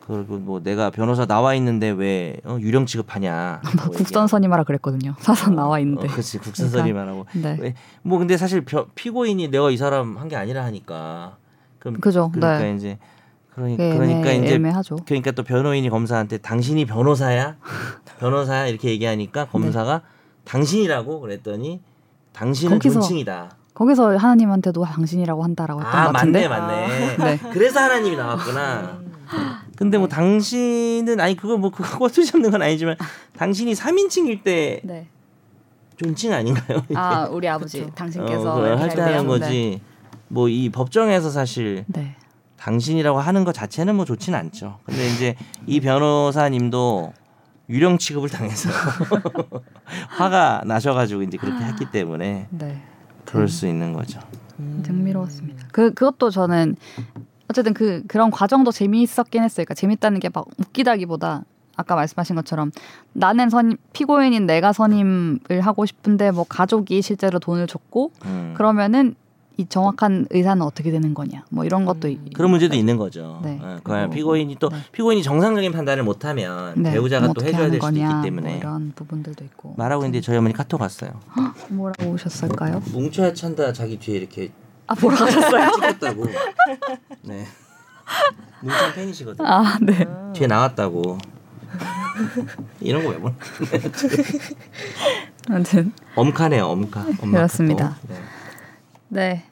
그리고 뭐 내가 변호사 나와 있는데 왜 어, 유령 취급하냐 뭐 국선 선임하라 그랬거든요. 사선 나와 있는데. 어, 그렇지 국선 선임만 하고. 네. 왜, 뭐 근데 사실 벼- 피고인이 내가 이 사람 한 게 아니라 하니까. 그럼 그죠. 그러니까 네. 이제 그러니, 네, 그러니까 애매, 이제 애매하죠 그러니까 또 변호인이 검사한테 당신이 변호사야 변호사야 이렇게 얘기하니까 검사가 당신이라고 그랬더니 당신은 거기서 존칭이다. 거기서 하나님한테도 당신이라고 한다라고 했던 아것 같은데 맞네 맞네. 네. 그래서 하나님이 나왔구나. 근데 뭐 당신은 아니 그거 뭐 그것도 잡는 건 아니지만 당신이 3인칭일 때 네. 존칭 아닌가요? 아 우리 아버지 당신께서 어, 할때 할 하는 때요. 거지. 뭐 이 법정에서 사실 네. 당신이라고 하는 것 자체는 뭐 좋진 않죠. 근데 이제 이 변호사님도 유령 취급을 당해서 화가 나셔가지고 이제 그렇게 했기 때문에 네. 그럴 수 있는 거죠. 흥미로웠습니다. 그 그것도 저는 어쨌든 그 그런 과정도 재미있었긴 했어요. 그러니까 재밌다는 게 막 웃기다기보다 아까 말씀하신 것처럼 나는 선 피고인인 내가 선임을 하고 싶은데 뭐 가족이 실제로 돈을 줬고 음. 그러면은 이 정확한 의사는 어떻게 되는 거냐 뭐 이런 것도 이- 그런 문제도 있는 거죠. 네. 어, 그 그리고 피고인이 또 네. 피고인이 정상적인 판단을 못하면 네, 배우자가 뭐또 해줘야 될 수도 있기 거냐, 때문에 뭐 이런 부분들도 있고 말하고 있는데 저희 어머니 카톡 왔어요. 뭐라고 오셨을까요? 뭉쳐야 찬다 자기 뒤에 이렇게 아 뭐라고 하셨어요? 찍혔다고. 네. 뭉찬 팬이시거든. 아 네. 뒤에 나왔다고. 이런 거 왜 보내? 아무튼 엄카네요, 엄카. 엄마 그렇습니다. 카톡. 네. 네.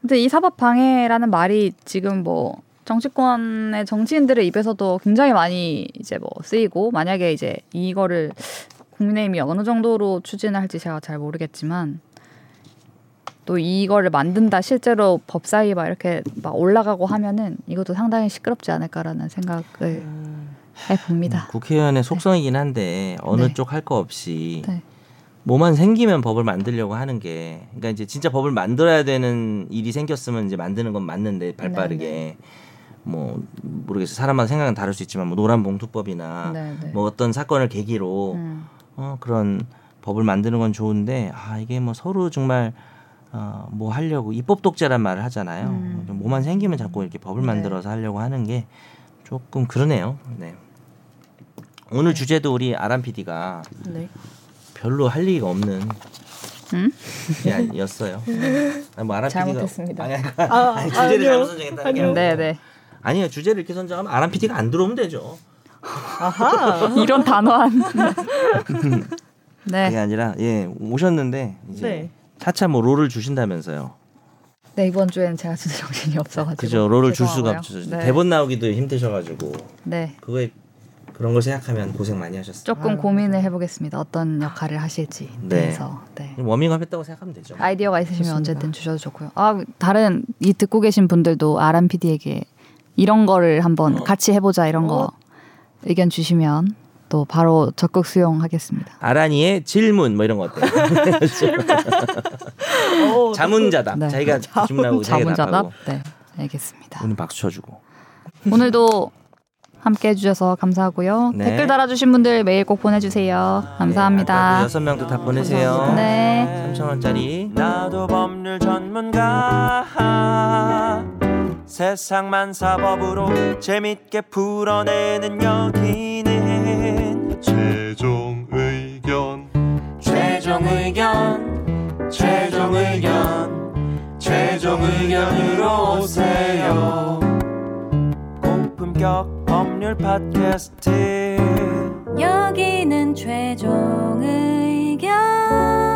근데 이 사법 방해라는 말이 지금 뭐 정치권의 정치인들의 입에서도 굉장히 많이 이제 뭐 쓰이고 만약에 이제 이거를 국민의힘이 어느 정도로 추진을 할지 제가 잘 모르겠지만 또 이거를 만든다 실제로 법사위 막 이렇게 막 올라가고 하면은 이것도 상당히 시끄럽지 않을까라는 생각을 해봅니다. 국회의원의 속성이긴 한데 어느 네. 쪽할 거 없이 네. 뭐만 생기면 법을 만들려고 하는 게 그러니까 이제 진짜 법을 만들어야 되는 일이 생겼으면 이제 만드는 건 맞는데 발빠르게 네, 뭐 모르겠어요 사람마다 생각은 다를 수 있지만 뭐 노란 봉투법이나 네, 네. 뭐 어떤 사건을 계기로 음. 어 그런 법을 만드는 건 좋은데 아 이게 뭐 서로 정말 어, 뭐 하려고 입법 독재란 말을 하잖아요. 음. 뭐만 생기면 자꾸 이렇게 법을 네. 만들어서 하려고 하는 게 조금 그러네요. 네. 오늘 주제도 우리 아람 PD가 네. 별로 할 얘기가 없는 음? 였어요. 뭐 아람 잘못했습니다. PD가 아니, 아니, 주제를. 잘못 선정했다는 게 아니고 네, 네. 아니요 주제를 이렇게 선정하면 아람 PD가 안 들어오면 되죠. 아하. 이런 단호한. 그게 네. 아니라 예 오셨는데 이제 네. 차차 뭐 롤을 주신다면서요. 네 이번 주에는 제가 진짜 정신이 없어가지고. 그죠 롤을 줄 수가 죄송하고요. 없죠. 네. 대본 나오기도 힘드셔가지고 네. 그거에 그런 걸 생각하면 고생 많이 하셨어요. 조금 고민을 해보겠습니다. 어떤 역할을 하실지 네. 대해서. 네. 워밍업 했다고 생각하면 되죠. 아이디어가 있으시면 언제든 주셔도 좋고요. 아 다른 이 듣고 계신 분들도 아람 PD에게 이런 거를 한번 같이 해보자 이런 거 의견 주시면 또 바로 적극 수용하겠습니다. 아란이의 질문 뭐 이런 거 어때요? 오, 자문자답. 네. 자기가 질문하고 자기가 자문자답. 네, 알겠습니다. 오늘 박수 쳐주고. 오늘도 함께 해주셔서 감사하고요. 네. 댓글 달아주신 분들 메일 꼭 보내주세요. 감사합니다. 네, 여섯 명도 다 보내세요. 네. 3천 원짜리. 나도 법률 전문가 세상만 사법으로 재밌게 풀어내는 여기는 최종 의견 최종 의견 최종 의견 최종 의견으로 오세요 고품격 법률 팟캐스트. 여기는 최종 의견